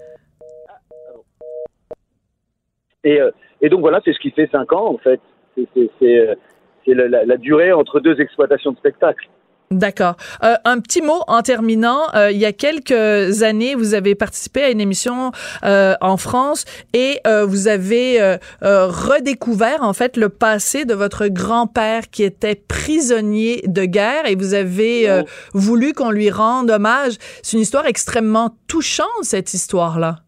Et, euh, et donc voilà, c'est ce qui fait 5 ans en fait. C'est, c'est, c'est, c'est la, la- la durée entre deux exploitations de spectacles. D'accord. Euh, un petit mot en terminant. Euh, il y a quelques années, vous avez participé à une émission euh, en France et euh, vous avez euh, euh, redécouvert en fait le passé de votre grand-père qui était prisonnier de guerre et vous avez euh, voulu qu'on lui rende hommage. C'est une histoire extrêmement touchante cette histoire-là.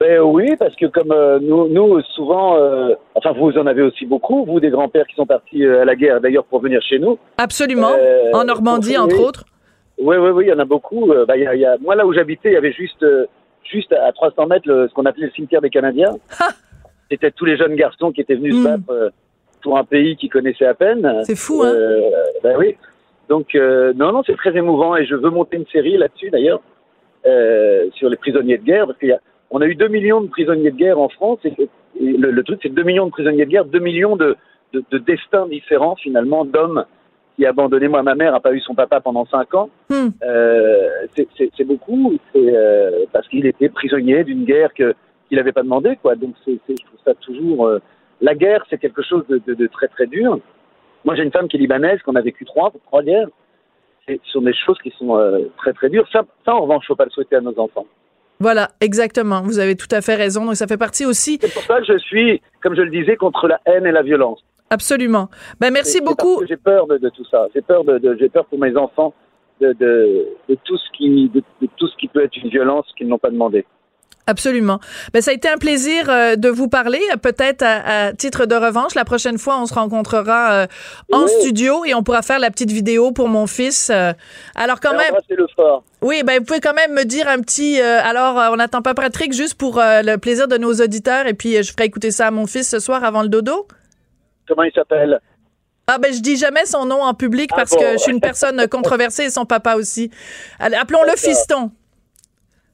Ben oui, parce que comme euh, nous, nous souvent, euh, enfin vous en avez aussi beaucoup, vous des grands-pères qui sont partis euh, à la guerre d'ailleurs pour venir chez nous. Absolument. Euh, en Normandie, entre autres. Oui, oui, oui, il y en a beaucoup. Il y a, y a- moi là où j'habitais, il y avait juste, juste à 300 mètres le- ce qu'on appelait le cimetière des Canadiens. C'était tous les jeunes garçons qui étaient venus se battre euh, pour un pays qu'ils connaissaient à peine. C'est fou, hein? Ben oui. Donc euh, non, non, c'est très émouvant et je veux monter une série là-dessus d'ailleurs euh, sur les prisonniers de guerre parce qu'il y a, on a eu 2 millions de prisonniers de guerre en France et, et le, le truc c'est 2 millions de prisonniers de guerre, 2 millions de, de, de destins différents finalement d'hommes qui abandonné. Moi, ma mère n'a pas eu son papa pendant 5 ans. Hmm. Euh, c'est- beaucoup, euh, parce qu'il était prisonnier d'une guerre qu'il n'avait pas demandé, quoi. Donc je trouve ça toujours. euh, la guerre, c'est quelque chose de, de, de très très dur. Moi, j'ai une femme qui est libanaise, qu'on a vécu trois, trois guerres. C'est- Ce sont des choses qui sont très très dures. Ça, ça, en revanche, il ne faut pas le souhaiter à nos enfants. Voilà, exactement. Vous avez tout à fait raison. Donc, ça fait partie aussi, C'est pour ça que je suis, comme je le disais, contre la haine et la violence. absolument. Ben, merci beaucoup. J'ai peur de, de tout ça. J'ai peur de, de- j'ai peur pour mes enfants de, de, de tout ce qui, de, de tout ce qui peut être une violence qu'ils n'ont pas demandé. Absolument. Ben, ça a été un plaisir euh, de vous parler. Peut-être à, à titre de revanche, la prochaine fois, on se rencontrera euh, en Oui. studio et on pourra faire la petite vidéo pour mon fils. Euh, alors quand même, c'est le fort. oui, ben vous pouvez quand même me dire un petit. alors, on n'attend pas Patrick juste pour le plaisir de nos auditeurs et puis je ferai écouter ça à mon fils ce soir avant le dodo. Comment il s'appelle? Ah ben je dis jamais son nom en public Ah parce bon. que je suis une personne controversée et son papa aussi. Allez, appelons-le fiston.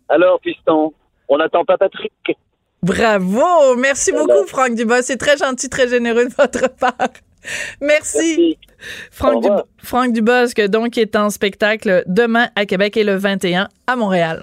Alors, piston, on n'attend pas Patrick. Bravo! Merci Voilà. beaucoup, Franck Dubos. C'est très gentil, très généreux de votre part. Merci. Merci. Franck. Dub- Franck Dubosc, donc, qui est en spectacle demain à Québec et le 21 à Montréal.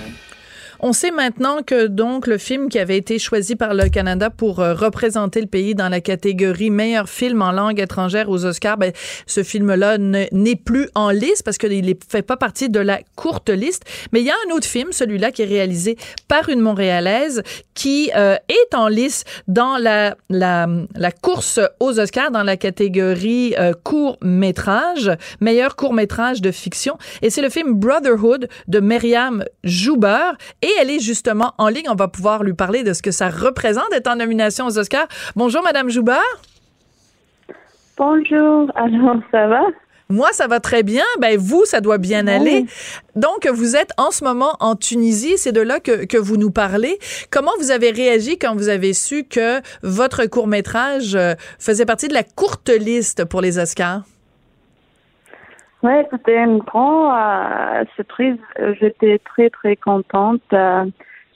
On sait maintenant que donc le film qui avait été choisi par le Canada pour euh, représenter le pays dans la catégorie meilleur film en langue étrangère aux Oscars, ben, ce film-là n'est plus en liste parce qu'il ne fait pas partie de la courte liste. Mais il y a un autre film, celui-là qui est réalisé par une Montréalaise qui euh, est en liste dans la, course aux Oscars dans la catégorie euh, court métrage, meilleur court métrage de fiction. Et c'est le film Brotherhood de Myriam Jouber. Et elle est justement en ligne. On va pouvoir lui parler de ce que ça représente d'être en nomination aux Oscars. Bonjour, Madame Jouber. Bonjour. Alors, ça va? Moi, ça va très bien. Ben, vous, ça doit bien aller. Donc, vous êtes en ce moment en Tunisie. C'est de là que, que vous nous parlez. Comment vous avez réagi quand vous avez su que votre court-métrage euh, faisait partie de la courte liste pour les Oscars? Oui, c'était une grande euh, surprise. J'étais très, très contente, euh,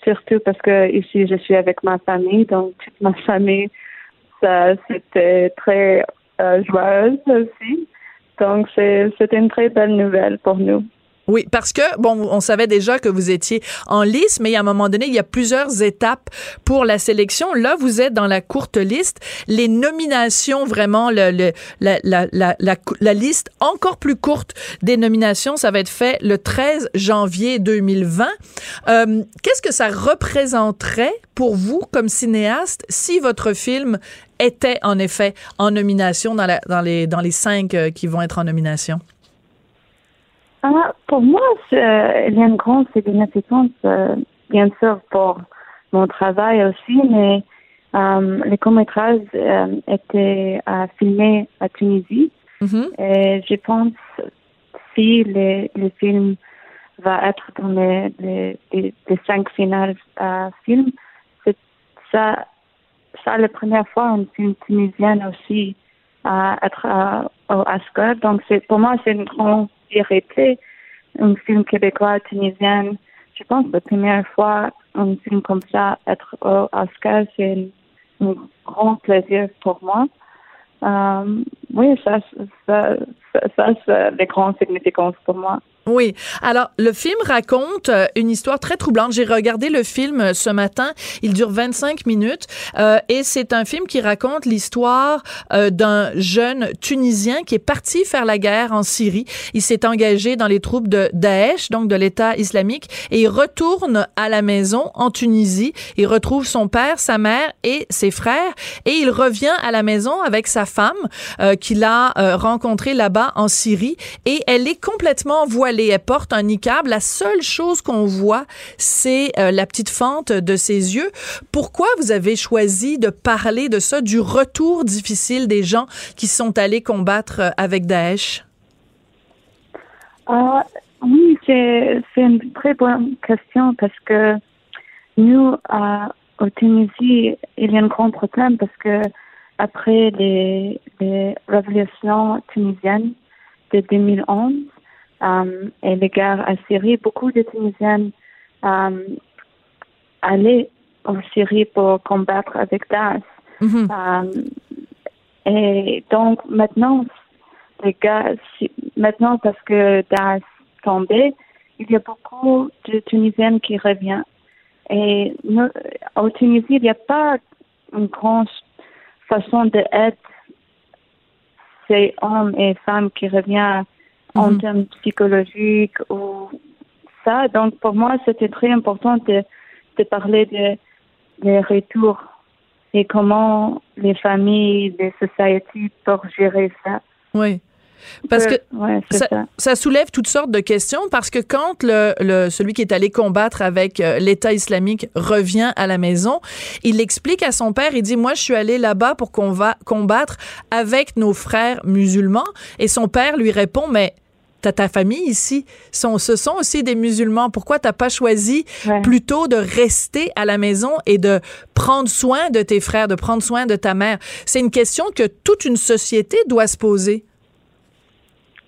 surtout parce que ici, je suis avec ma famille. Donc, toute ma famille, ça, c'était très joyeuse aussi. Donc, c'était une très belle nouvelle pour nous. Oui, parce que, bon, on savait déjà que vous étiez en liste, mais à un moment donné, il y a plusieurs étapes pour la sélection. Là, vous êtes dans la courte liste. Les nominations, vraiment, la, la, la, la, liste encore plus courte des nominations, ça va être fait le 13 janvier 2020. Euh, Qu'est-ce que ça représenterait pour vous, comme cinéaste, si votre film était en effet en nomination dans, la, dans, les, dans les cinq euh, qui vont être en nomination? Ah, pour moi, euh, il y a une grande significance, euh, bien sûr, pour mon travail aussi, mais euh, les courts-métrages euh, étaient euh, filmés à Tunisie. Mm-hmm. Et je pense si le, le film va être dans les, les, les, les cinq finales euh, films, c'est ça, ça la première fois un film tunisien aussi à être au Oscar. Donc c'est pour moi c'est une grande fierté un film québécois tunisien. Je pense la première fois un film comme ça être au Oscar c'est un grand plaisir pour moi. Euh, oui, ça, ça, ça c'est des grandes significances pour moi. Oui. Alors, le film raconte euh, une histoire très troublante. J'ai regardé le film euh, ce matin. Il dure 25 minutes euh, et c'est un film qui raconte l'histoire euh, d'un jeune Tunisien qui est parti faire la guerre en Syrie. Il s'est engagé dans les troupes de Daesh, donc de l'État islamique, et il retourne à la maison en Tunisie. Il retrouve son père, sa mère et ses frères et il revient à la maison avec sa femme qu'il a rencontrée là-bas en Syrie et elle est complètement voilée elle porte un niqab. La seule chose qu'on voit, c'est euh, la petite fente de ses yeux. Pourquoi vous avez choisi de parler de ça, du retour difficile des gens qui sont allés combattre euh, avec Daesh? Euh, oui, c'est une très bonne question parce que nous, euh, au Tunisie, il y a un grand problème parce que après les, les révolutions tunisiennes de 2011, euh, et les guerres à Syrie, beaucoup de Tunisiens euh, allaient en Syrie pour combattre avec Daesh. Mhm. Euh, et donc maintenant, les gars, maintenant parce que Daesh tombait, il y a beaucoup de Tunisiens qui reviennent. Et nous, au Tunisie, il n'y a pas une grande façon d'aider ces hommes et femmes qui reviennent en Mhm. termes psychologiques ou ça. Donc, pour moi, c'était très important de, de parler de, des retours et comment les familles, les sociétés peuvent gérer ça. Oui. Parce que ouais, ça, ça. ça soulève toutes sortes de questions parce que quand le, le celui qui est allé combattre avec euh, l'État islamique revient à la maison, il explique à son père, il dit moi je suis allé là-bas pour qu'on va combattre avec nos frères musulmans et son père lui répond mais t'as ta famille ici, sont, ce sont aussi des musulmans. Pourquoi t'as pas choisi Ouais. plutôt de rester à la maison et de prendre soin de tes frères, de prendre soin de ta mère? C'est une question que toute une société doit se poser.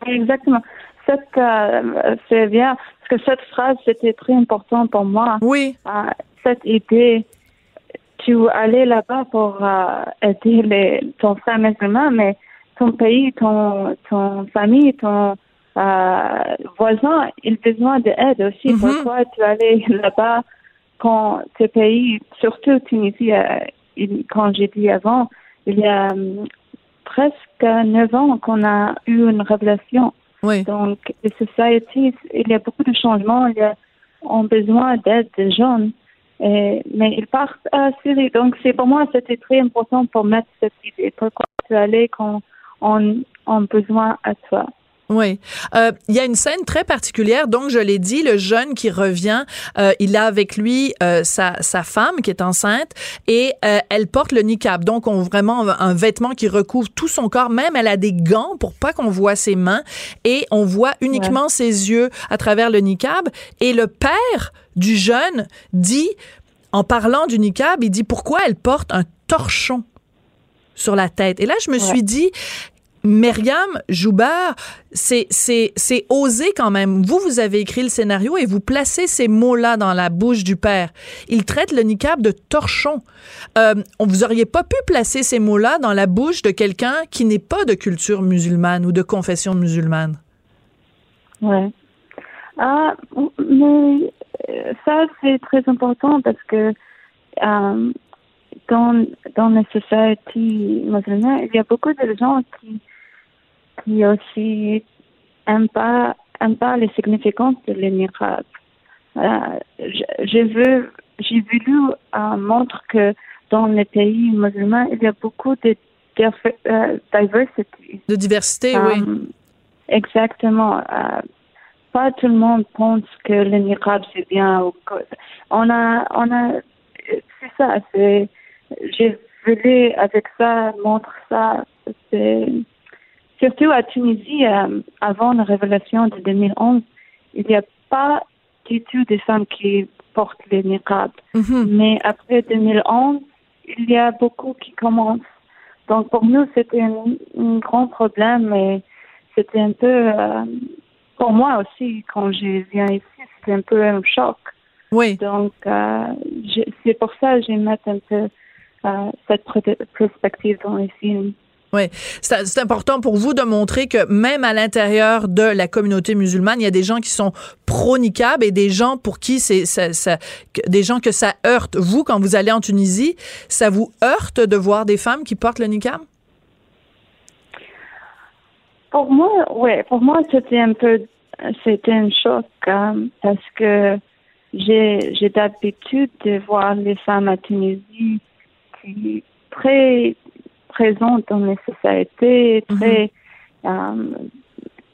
Exactement. Cette, euh, c'est bien, parce que cette phrase, c'était très important pour moi. Oui. Euh, cette idée, tu allais là-bas pour euh, aider les, ton frère musulman, mais ton pays, ton, ton famille, ton euh, voisin, ils ont besoin d'aide aussi. Mhm. Pourquoi tu allais là-bas quand ces pays, surtout Tunisie, il- quand j'ai dit avant, il y a presque neuf ans qu'on a eu une révélation. Oui. Donc, les sociétés, il y a beaucoup de changements, il y a, ont besoin d'aide des jeunes, et, mais ils partent à Syrie. Donc, c'est pour moi, c'était très important pour mettre cette idée. Pourquoi tu allais quand on a besoin à toi? Oui. Euh, Il y a une scène très particulière. Donc, je l'ai dit, le jeune qui revient, euh, il a avec lui euh, sa, sa femme qui est enceinte et euh, elle porte le niqab. Donc, on vraiment un vêtement qui recouvre tout son corps. Même, elle a des gants pour pas qu'on voit ses mains et on voit uniquement ses yeux à travers le niqab. Et le père du jeune dit, en parlant du niqab, il dit pourquoi elle porte un torchon sur la tête. Et là, je me suis dit, Myriam Joubert, c'est, osé quand même. Vous, vous avez écrit le scénario et vous placez ces mots-là dans la bouche du père. Il traite le niqab de torchon. Euh, vous auriez pas pu placer ces mots-là dans la bouche de quelqu'un qui n'est pas de culture musulmane ou de confession musulmane? Ouais. Ah, mais euh, ça, c'est très important parce que euh, dans, dans les sociétés musulmanes, il y a beaucoup de gens qui, qui aussi aiment pas, aiment pas les significances de l'émirat. Euh, j'ai vu, j'ai voulu euh, montrer que dans les pays musulmans, il y a beaucoup de euh, diversity. De diversité, oui. Euh, Exactement. Euh, pas tout le monde pense que le niqab c'est bien. ou que- On a, on a, c'est ça. C'est, j'ai voulu avec ça montrer ça. C'est surtout à Tunisie euh, avant la révélation de 2011, il n'y a pas du tout de femmes qui portent le niqab. Mhm. Mais après 2011, il y a beaucoup qui commencent. Donc pour nous, c'était un, un grand problème et c'était un peu, euh, pour moi aussi, quand je viens ici, c'était un peu un choc. Oui. Donc euh, c'est pour ça que j'ai mis un peu cette perspective dans les films. Oui, c'est important pour vous de montrer que même à l'intérieur de la communauté musulmane, il y a des gens qui sont pro-niqab et des gens pour qui c'est des gens que ça heurte. Vous, quand vous allez en Tunisie, ça vous heurte de voir des femmes qui portent le niqab? Pour moi, ouais, pour moi c'était un peu, c'était un choc euh, parce que j'ai j'ai d'habitude de voir les femmes à Tunisie qui très présentes dans les sociétés, très euh,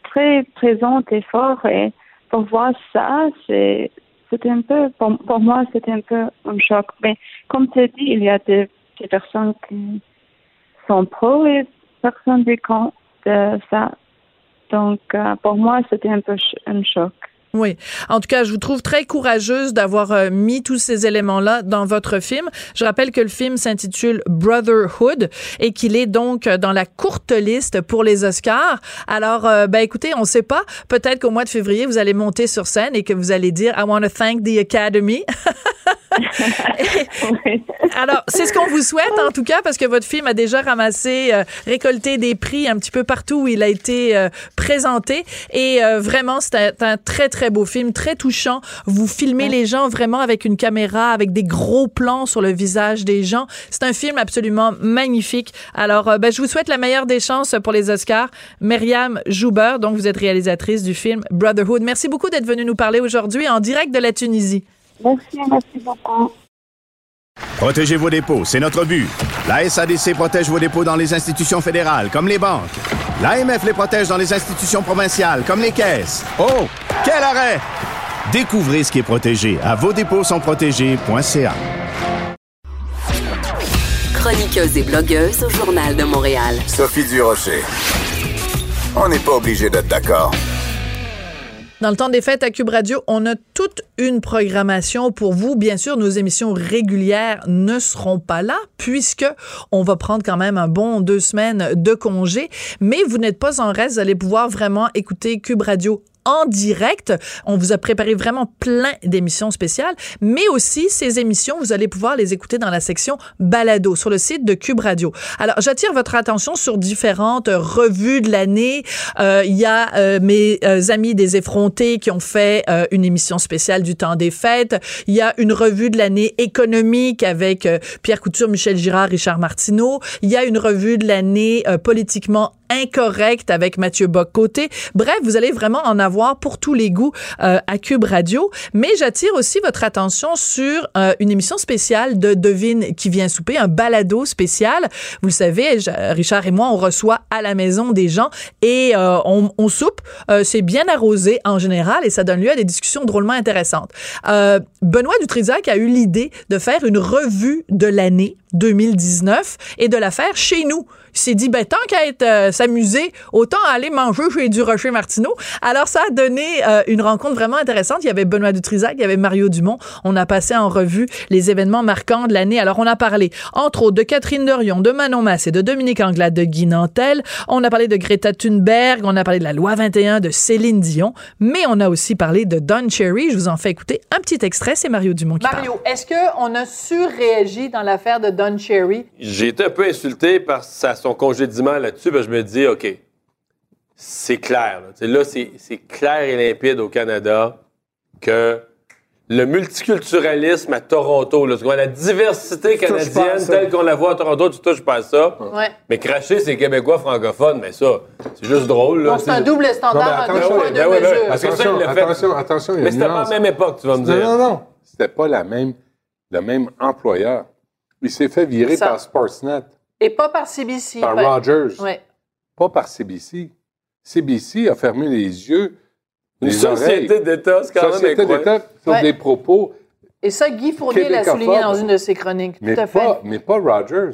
très présentes et fortes et pour voir ça, c'est c'était un peu pour, pour moi c'était un peu un choc. Mais comme tu as dit, il y a des, des personnes qui sont pro et personne des contre de ça. Donc, euh, pour moi, c'était un peu ch- un choc. Oui. En tout cas, je vous trouve très courageuse d'avoir euh, mis tous ces éléments-là dans votre film. Je rappelle que le film s'intitule Brotherhood et qu'il est donc euh, dans la courte liste pour les Oscars. Alors, euh, ben écoutez, on sait pas. Peut-être qu'au mois de février, vous allez monter sur scène et que vous allez dire I want to thank the Academy. Alors, c'est ce qu'on vous souhaite en tout cas parce que votre film a déjà ramassé, euh, récolté des prix un petit peu partout où il a été euh, présenté et euh, vraiment c'est un, un très très beau film, très touchant. Vous filmez les gens vraiment avec une caméra, avec des gros plans sur le visage des gens. C'est un film absolument magnifique. Alors, ben, je vous souhaite la meilleure des chances pour les Oscars. Myriam Jouber, donc vous êtes réalisatrice du film Brotherhood. Merci beaucoup d'être venue nous parler aujourd'hui en direct de la Tunisie. Merci, merci beaucoup. Protégez vos dépôts, c'est notre but. La SADC protège vos dépôts dans les institutions fédérales, comme les banques. L'AMF les protège dans les institutions provinciales, comme les caisses. Oh, quel arrêt! Découvrez ce qui est protégé à vos dépôts sont protégés.ca. Chroniqueuse et blogueuse au Journal de Montréal. Sophie Durocher. On n'est pas obligé d'être d'accord. Dans le temps des fêtes à Cube Radio, on a toute une programmation pour vous. Bien sûr, nos émissions régulières ne seront pas là puisque on va prendre quand même un bon deux semaines de congé. Mais vous n'êtes pas en reste. Vous allez pouvoir vraiment écouter Cube Radio en direct. On vous a préparé vraiment plein d'émissions spéciales, mais aussi ces émissions, vous allez pouvoir les écouter dans la section balado sur le site de Cube Radio. Alors, j'attire votre attention sur différentes revues de l'année. Euh, il y a euh, mes euh, amis des effrontés qui ont fait euh, une émission spéciale du temps des fêtes. Il y a une revue de l'année économique avec euh, Pierre Couture, Michel Girard, Richard Martineau. Il y a une revue de l'année politiquement incorrecte avec Mathieu Bock-Côté. Bref, vous allez vraiment en avoir pour tous les goûts euh, à Cube Radio. Mais j'attire aussi votre attention sur euh, une émission spéciale de Devine qui vient souper, un balado spécial. Vous le savez, Richard et moi, on reçoit à la maison des gens et euh, on, on soupe. C'est bien arrosé en général et ça donne lieu à des discussions drôlement intéressantes. Benoît Dutrisac a eu l'idée de faire une revue de l'année 2019 et de la faire chez nous. Il s'est dit, ben, tant qu'à être euh, s'amuser, autant aller manger chez du Rocher Martineau. Alors, ça a donné euh, une rencontre vraiment intéressante. Il y avait Benoît Dutrisac, il y avait Mario Dumont. On a passé en revue les événements marquants de l'année. Alors, on a parlé, entre autres, de Catherine Dorion, de Manon Massé, de Dominique Anglade, de Guy Nantel. On a parlé de Greta Thunberg. On a parlé de la loi 21 de Céline Dion. Mais on a aussi parlé de Don Cherry. Je vous en fais écouter un petit extrait. C'est Mario Dumont qui Mario, est-ce qu'on a surréagi dans l'affaire de Don Cherry? J'ai été un peu insulté par sa- son congédiement là-dessus, que je me dis, OK, c'est clair. Là, c'est c'est clair et limpide au Canada que le multiculturalisme à Toronto, là, la diversité canadienne telle qu'on la voit à Toronto, tu touches pas à ça. Ouais. Mais cracher ces Québécois francophones, mais ça, c'est juste drôle. C'est un double standard, Non, mais un attention, de ben ouais, ben que ça, Attention, il l'a fait. attention, attention, il y a Mais c'était pas la même époque, tu vas me Non, dire. non, non. C'était pas la même, le même employeur. Il s'est fait virer Ça. par Sportsnet, Et pas par CBC. par Ben, Rogers, Ouais. pas par CBC. CBC a fermé les yeux, Une les société d'État, c'est quand même Société d'État sur Ouais. des propos, Et ça, Guy Fournier l'a souligné dans une de ses chroniques. Tout mais à fait. pas, mais pas Rogers.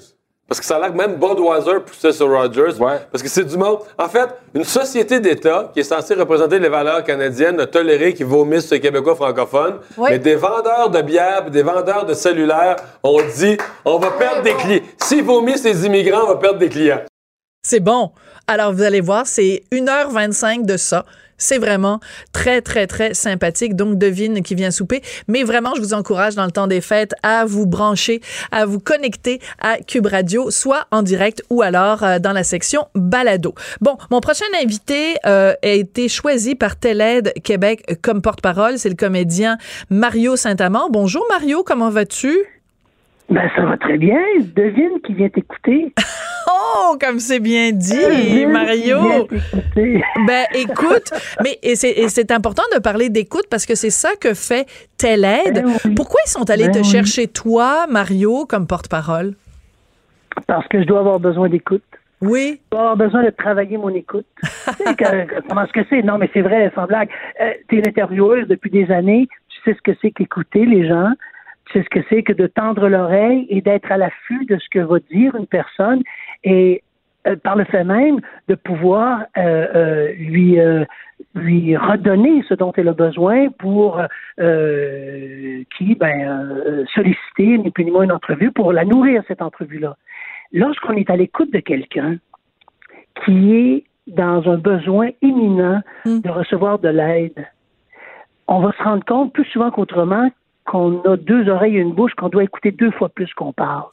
Parce que ça a l'air que même Budweiser poussait sur Rogers. Parce que c'est du monde. En fait, une société d'État qui est censée représenter les valeurs canadiennes a toléré qu'ils vomissent sur les Québécois francophones. Oui. Mais des vendeurs de bière des vendeurs de cellulaires ont dit on va perdre des clients. S'ils vomissent les immigrants, on va perdre des clients. C'est bon. Alors, vous allez voir, c'est 1h25 de ça. C'est vraiment très, très, très sympathique. Donc, devine qui vient souper. Mais vraiment, je vous encourage dans le temps des fêtes à vous brancher, à vous connecter à Cube Radio, soit en direct ou alors euh, dans la section balado. Bon, mon prochain invité euh, a été choisi par Télède Québec comme porte-parole. C'est le comédien Mario Saint-Amand. Bonjour Mario, comment vas-tu? Ben, ça va très bien. Devine qui vient t'écouter. Oh, comme c'est bien dit, Devine Mario. qui vient t'écouter. Ben écoute, mais et c'est, important de parler d'écoute parce que c'est ça que fait Telle aide. Pourquoi ils sont allés Ben te oui. chercher toi, Mario, comme porte-parole? Parce que je dois avoir besoin d'écoute. Oui. Je dois avoir besoin de travailler mon écoute. Tu sais, que- comment est-ce que c'est? Non, mais c'est vrai, sans blague. Euh, tu es une intervieweuse depuis des années. Tu sais ce que c'est qu'écouter les gens. Sais ce que c'est que de tendre l'oreille et d'être à l'affût de ce que va dire une personne. Et euh, par le fait même, de pouvoir euh, euh, lui, euh, lui redonner ce dont elle a besoin pour euh, qui ben, euh, solliciter ni plus ni moins une entrevue pour la nourrir, cette entrevue-là. Lorsqu'on est à l'écoute de quelqu'un qui est dans un besoin imminent de recevoir de l'aide, on va se rendre compte plus souvent qu'autrement qu'on a deux oreilles et une bouche, qu'on doit écouter deux fois plus qu'on parle.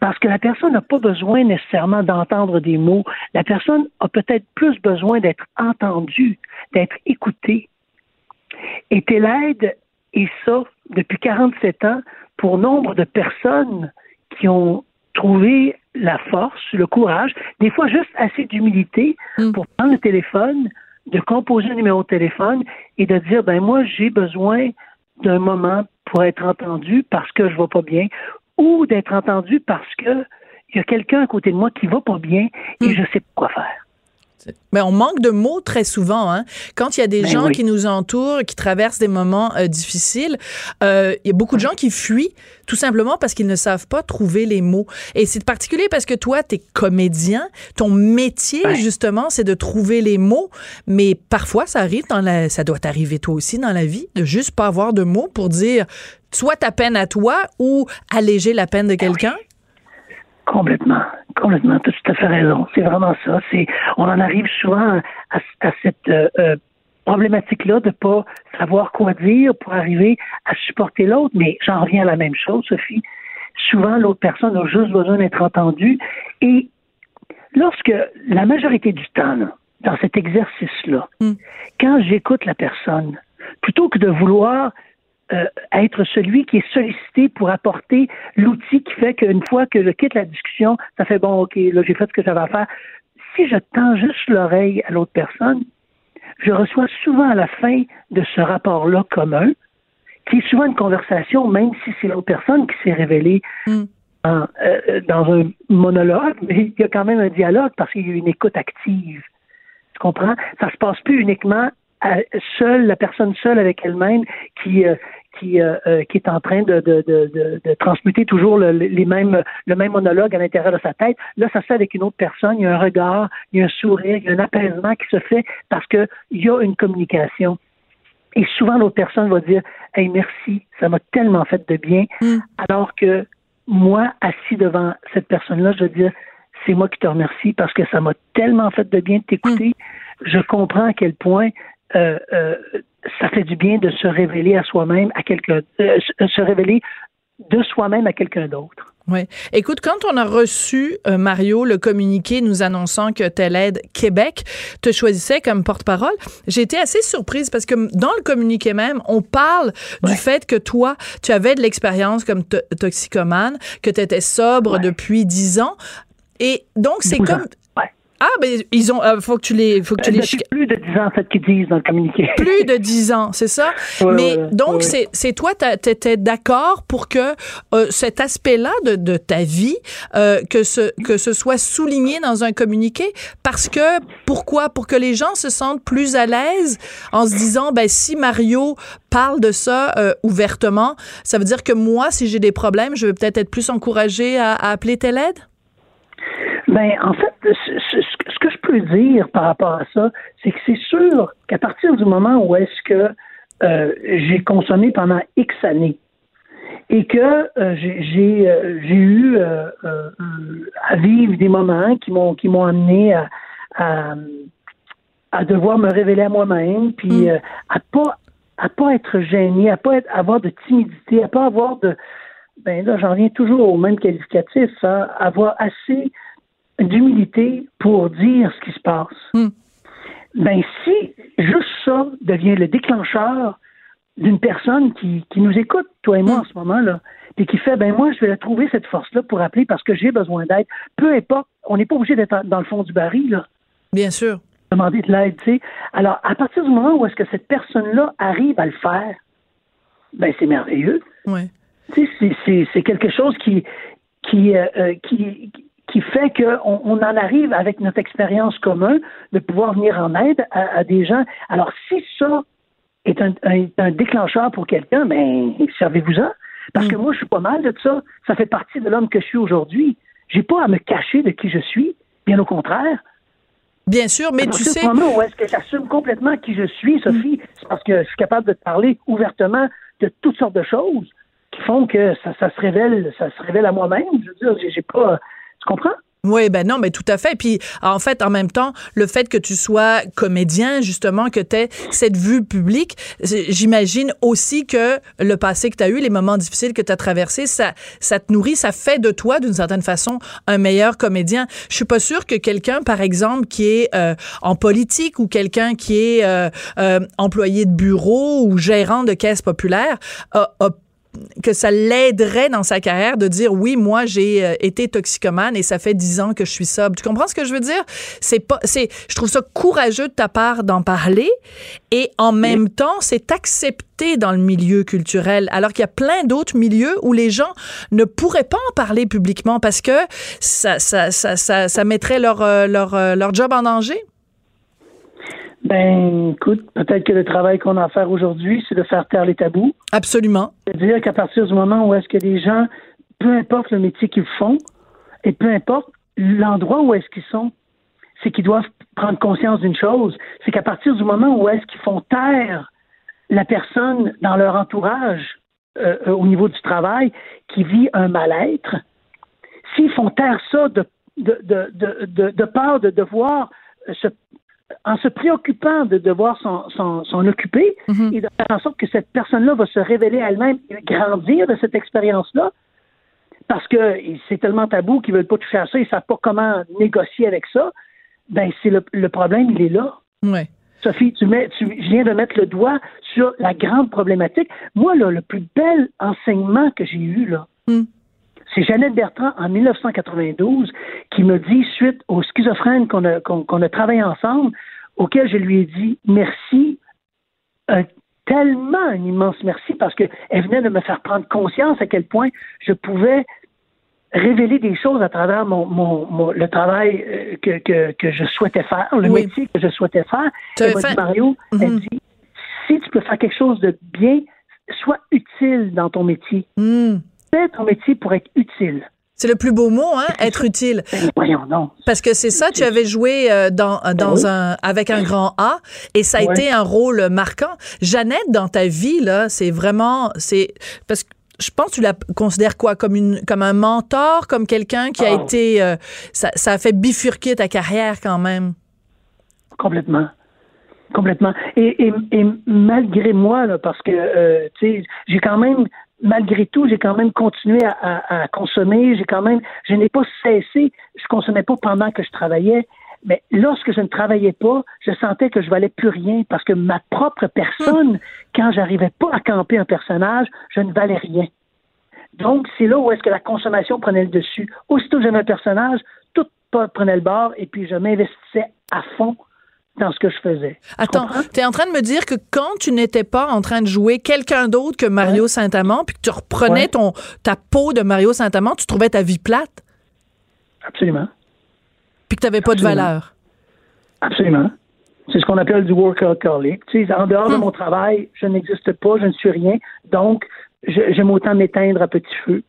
Parce que la personne n'a pas besoin nécessairement d'entendre des mots. La personne a peut-être plus besoin d'être entendue, d'être écoutée. Et Télède est ça depuis 47 ans pour nombre de personnes qui ont trouvé la force, le courage, des fois juste assez d'humilité pour prendre le téléphone, de composer un numéro de téléphone et de dire ben moi j'ai besoin d'un moment pour être entendu parce que je vais pas bien ou d'être entendu parce que il y a quelqu'un à côté de moi qui va pas bien et je sais pas quoi faire. Mais on manque de mots très souvent. Hein? Quand il y a des Ben gens oui. qui nous entourent, qui traversent des moments euh, difficiles, euh, il y a beaucoup de gens qui fuient tout simplement parce qu'ils ne savent pas trouver les mots. Et c'est particulier parce que toi, tu es comédien. Ton métier, justement, c'est de trouver les mots. Mais parfois, ça arrive dans la... Ça doit t'arriver toi aussi dans la vie de juste pas avoir de mots pour dire soit ta peine à toi ou alléger la peine de quelqu'un. Complètement, complètement, tu as tout à fait raison. C'est vraiment ça. C'est, on en arrive souvent à, à cette euh, euh, problématique-là de pas savoir quoi dire pour arriver à supporter l'autre. Mais j'en reviens à la même chose, Sophie. Souvent, l'autre personne a juste besoin d'être entendue. Et lorsque la majorité du temps, là, dans cet exercice-là, quand j'écoute la personne, plutôt que de vouloir euh, être celui qui est sollicité pour apporter l'outil qui fait qu'une fois que je quitte la discussion, ça fait bon, ok, là j'ai fait ce que j'avais à faire. Si je tends juste l'oreille à l'autre personne, je reçois souvent à la fin de ce rapport-là commun, qui est souvent une conversation, même si c'est l'autre personne qui s'est révélée en, euh, dans un monologue, mais il y a quand même un dialogue parce qu'il y a une écoute active. Tu comprends? Ça se passe plus uniquement seule, la personne seule avec elle-même qui, euh, qui, euh, euh, qui est en train de, de, de, de, de transmuter toujours le, les mêmes, le même monologue à l'intérieur de sa tête. Là, ça se fait avec une autre personne. Il y a un regard, il y a un sourire, il y a un apaisement qui se fait parce qu'il y a une communication. Et souvent, l'autre personne va dire Hey, merci, ça m'a tellement fait de bien. Alors que moi, assis devant cette personne-là, je veux dire C'est moi qui te remercie parce que ça m'a tellement fait de bien de t'écouter. Je comprends à quel point euh, euh, ça fait du bien de se révéler à soi-même, à quelqu'un, euh, se révéler de soi-même à quelqu'un d'autre. Oui. Écoute, quand on a reçu, euh, Mario, le communiqué nous annonçant que Telle aide Québec te choisissait comme porte-parole, j'ai été assez surprise parce que dans le communiqué même, on parle du fait que toi, tu avais de l'expérience comme to- toxicomane, que tu étais sobre depuis 10 ans. Et donc, c'est 12 ans. comme. Ah, ben, ils ont. euh, faut que tu les. Faut que tu les plus de 10 ans, en fait, qu'ils disent dans le communiqué. plus de 10 ans, c'est ça? Ouais, Mais ouais, donc, ouais. c'est c'est toi, tu étais d'accord pour que euh, cet aspect-là de, de ta vie, euh, que, ce, que ce soit souligné dans un communiqué, parce que, pourquoi? Pour que les gens se sentent plus à l'aise en se disant, ben, si Mario parle de ça euh, ouvertement, ça veut dire que moi, si j'ai des problèmes, je vais peut-être être plus encouragée à, à appeler telle aide? Ben, en fait, ce, que je peux dire par rapport à ça, c'est que c'est sûr qu'à partir du moment où est-ce que euh, j'ai consommé pendant X années et que euh, j'ai euh, j'ai eu à vivre des moments qui m'ont qui m'ont amené à, à, à devoir me révéler à moi-même, puis euh, à pas à pas être gêné, à pas être, avoir de timidité, à pas avoir de ben là j'en reviens toujours au même qualificatif, hein, avoir assez d'humilité pour dire ce qui se passe. Ben si juste ça devient le déclencheur d'une personne qui, qui nous écoute, toi et moi en ce moment-là, et qui fait ben moi je vais trouver cette force-là pour appeler parce que j'ai besoin d'aide. Peu importe, on n'est pas obligé d'être dans le fond du baril, là. Bien sûr. Demander de l'aide, tu sais. Alors, à partir du moment où est-ce que cette personne-là arrive à le faire, ben c'est merveilleux. Ouais. Tu sais, c'est- quelque chose qui qui euh, euh, qui qui fait qu'on on en arrive avec notre expérience commune de pouvoir venir en aide à, à des gens. Alors, si ça est un, un- un déclencheur pour quelqu'un, ben servez-vous-en. Parce que moi, je suis pas mal de ça. Ça fait partie de l'homme que je suis aujourd'hui. J'ai pas à me cacher de qui je suis. Bien au contraire. Bien sûr, mais tu sais. moment où est-ce que j'assume complètement qui je suis, Sophie, c'est parce que je suis capable de te parler ouvertement de toutes sortes de choses qui font que ça, ça se révèle, ça se révèle à moi-même. Je veux dire, j'ai pas, tu comprends? Oui, ben non, mais tout à fait. Puis en fait, en même temps, le fait que tu sois comédien, justement, que tu cette vue publique, j'imagine aussi que le passé que tu as eu, les moments difficiles que tu as traversés, ça, ça te nourrit, ça fait de toi, d'une certaine façon, un meilleur comédien. Je suis pas sûre que quelqu'un, par exemple, qui est euh, en politique ou quelqu'un qui est euh, euh, employé de bureau ou gérant de caisse populaire a- a que ça l'aiderait dans sa carrière de dire oui moi j'ai euh, été toxicomane et ça fait dix ans que je suis sobre. Tu comprends ce que je veux dire? C'est pas c'est je trouve ça courageux de ta part d'en parler et en même temps c'est accepté dans le milieu culturel alors qu'il y a plein d'autres milieux où les gens ne pourraient pas en parler publiquement parce que ça ça ça ça, ça mettrait leur euh, leur euh, leur job en danger Ben, écoute, peut-être que le travail qu'on a à faire aujourd'hui, c'est de faire taire les tabous. Absolument. C'est-à-dire qu'à partir du moment où est-ce que les gens, peu importe le métier qu'ils font, et peu importe l'endroit où est-ce qu'ils sont, c'est qu'ils doivent prendre conscience d'une chose, c'est qu'à partir du moment où est-ce qu'ils font taire la personne dans leur entourage euh, euh, au niveau du travail qui vit un mal-être, s'ils font taire ça de, de, de, de, de, de peur de devoir se, en se préoccupant de devoir s'en, occuper et de faire en sorte que cette personne-là va se révéler elle-même et grandir de cette expérience-là, parce que c'est tellement tabou qu'ils veulent pas toucher à ça, ils savent pas comment négocier avec ça, ben c'est le, le problème, il est là. Ouais. Sophie, tu, mets, tu je viens de mettre le doigt sur la grande problématique. Moi, là, le plus bel enseignement que j'ai eu, là, c'est Jeannette Bertrand en 1992 qui me dit, suite aux schizophrènes qu'on a, qu'on, qu'on a travaillé ensemble, auquel je lui ai dit merci, un- tellement un immense merci, parce qu'elle venait de me faire prendre conscience à quel point je pouvais révéler des choses à travers mon, mon, mon- le travail euh, que, que, que je souhaitais faire, le Oui. métier que je souhaitais faire. Tu Elle m'a fait- dit, Mario, elle Mhm. dit, si tu peux faire quelque chose de bien, sois utile dans ton métier. Hmm. Fais ton métier pour être utile. C'est le plus beau mot, hein, être utile. Voyons non. Parce que c'est ça, tu avais joué euh, dans, dans Oui. un avec un grand A et ça a été un rôle marquant. Jeannette, dans ta vie, là, c'est vraiment, c'est parce que je pense que tu la considères quoi comme une comme un mentor, comme quelqu'un qui a Ah. été, euh, ça, ça a fait bifurquer ta carrière quand même? Complètement. Complètement. Et, et, et malgré moi, là, parce que, euh, tu sais, j'ai quand même, malgré tout, j'ai quand même continué à, consommer. J'ai quand même, je n'ai pas cessé. Je consommais pas pendant que je travaillais. Mais lorsque je ne travaillais pas, je sentais que je valais plus rien parce que ma propre personne, quand j'arrivais pas à camper un personnage, je ne valais rien. Donc, c'est là où est-ce que la consommation prenait le dessus. Aussitôt que j'avais un personnage, tout prenait le bord et puis je m'investissais à fond dans ce que je faisais. Attends, tu es en train de me dire que quand tu n'étais pas en train de jouer quelqu'un d'autre que Mario Saint-Amand, puis que tu reprenais Ouais. ton ta peau de Mario Saint-Amand, tu trouvais ta vie plate, Absolument. puis que tu n'avais pas de valeur? Absolument. C'est ce qu'on appelle du workaholic. Tu sais, en dehors de mon travail, je n'existe pas, je ne suis rien. Donc, j'aime autant m'éteindre à petit feu.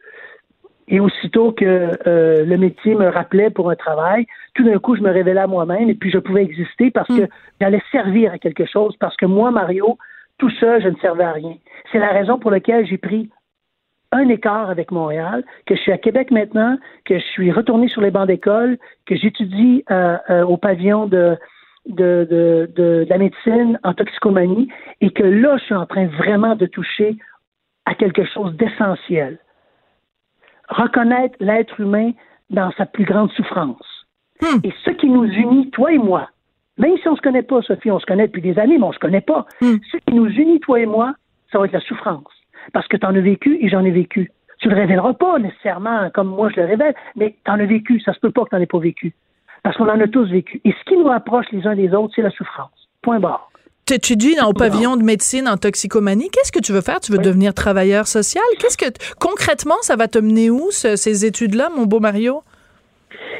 Et aussitôt que euh, le métier me rappelait pour un travail, tout d'un coup, je me révélais à moi-même et puis je pouvais exister parce que j'allais servir à quelque chose. Parce que moi, Mario, tout seul, je ne servais à rien. C'est la raison pour laquelle j'ai pris un écart avec Montréal, que je suis à Québec maintenant, que je suis retourné sur les bancs d'école, que j'étudie euh, euh, au pavillon de, de, de, de, de la médecine en toxicomanie, et que là, je suis en train vraiment de toucher à quelque chose d'essentiel. Reconnaître l'être humain dans sa plus grande souffrance. Et ce qui nous unit, toi et moi, même si on ne se connaît pas, Sophie, on se connaît depuis des années, mais on ne se connaît pas. Ce qui nous unit, toi et moi, ça va être la souffrance. Parce que tu en as vécu et j'en ai vécu. Tu le révéleras pas nécessairement comme moi je le révèle, mais tu en as vécu. Ça se peut pas que tu n'en aies pas vécu. Parce qu'on en a tous vécu. Et ce qui nous rapproche les uns des autres, c'est la souffrance. Point barre. Tu étudies dans, au pavillon de médecine en toxicomanie. Qu'est-ce que tu veux faire? Tu veux devenir travailleur social? Qu'est-ce que, concrètement, ça va te mener où, ce- ces études-là, mon beau Mario?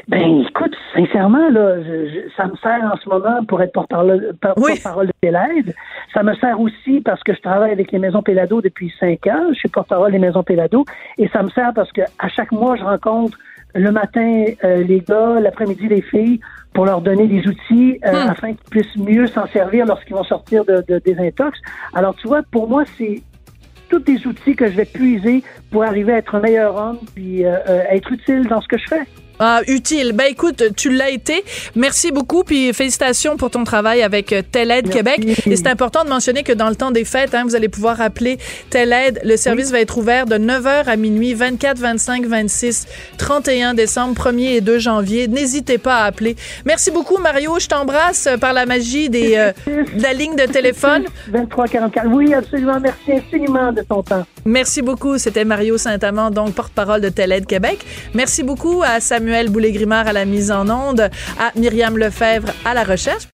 Ben, écoute, sincèrement, là, je- je- ça me sert en ce moment pour être porte-parole par- porte-parole de Pélade. Ça me sert aussi parce que je travaille avec les maisons Pélado depuis cinq ans. Je suis porte-parole des maisons Pélado. Et ça me sert parce que à chaque mois, je rencontre le matin euh, les gars, l'après-midi les filles, pour leur donner des outils euh, afin qu'ils puissent mieux s'en servir lorsqu'ils vont sortir de, de- des intox. Alors, tu vois, pour moi, c'est tous des outils que je vais puiser pour arriver à être un meilleur homme puis euh, euh, être utile dans ce que je fais. Ah, utile. Ben écoute, tu l'as été. Merci beaucoup, puis félicitations pour ton travail avec euh, TELAIDE Québec. Et c'est important de mentionner que dans le temps des fêtes, hein, vous allez pouvoir appeler TELAIDE. Le service va être ouvert de 9h à minuit, 24, 25, 26, 31 décembre, 1er et 2 janvier. N'hésitez pas à appeler. Merci beaucoup, Mario. Je t'embrasse euh, par la magie des, euh, de la ligne de téléphone. 2344. Oui, absolument. Merci infiniment de ton temps. Merci beaucoup. C'était Mario Saint-Amand, donc porte-parole de TELAIDE Québec. Merci beaucoup à Samuel Boulay-Grimard à la mise en onde, à Myriam Lefebvre à la recherche.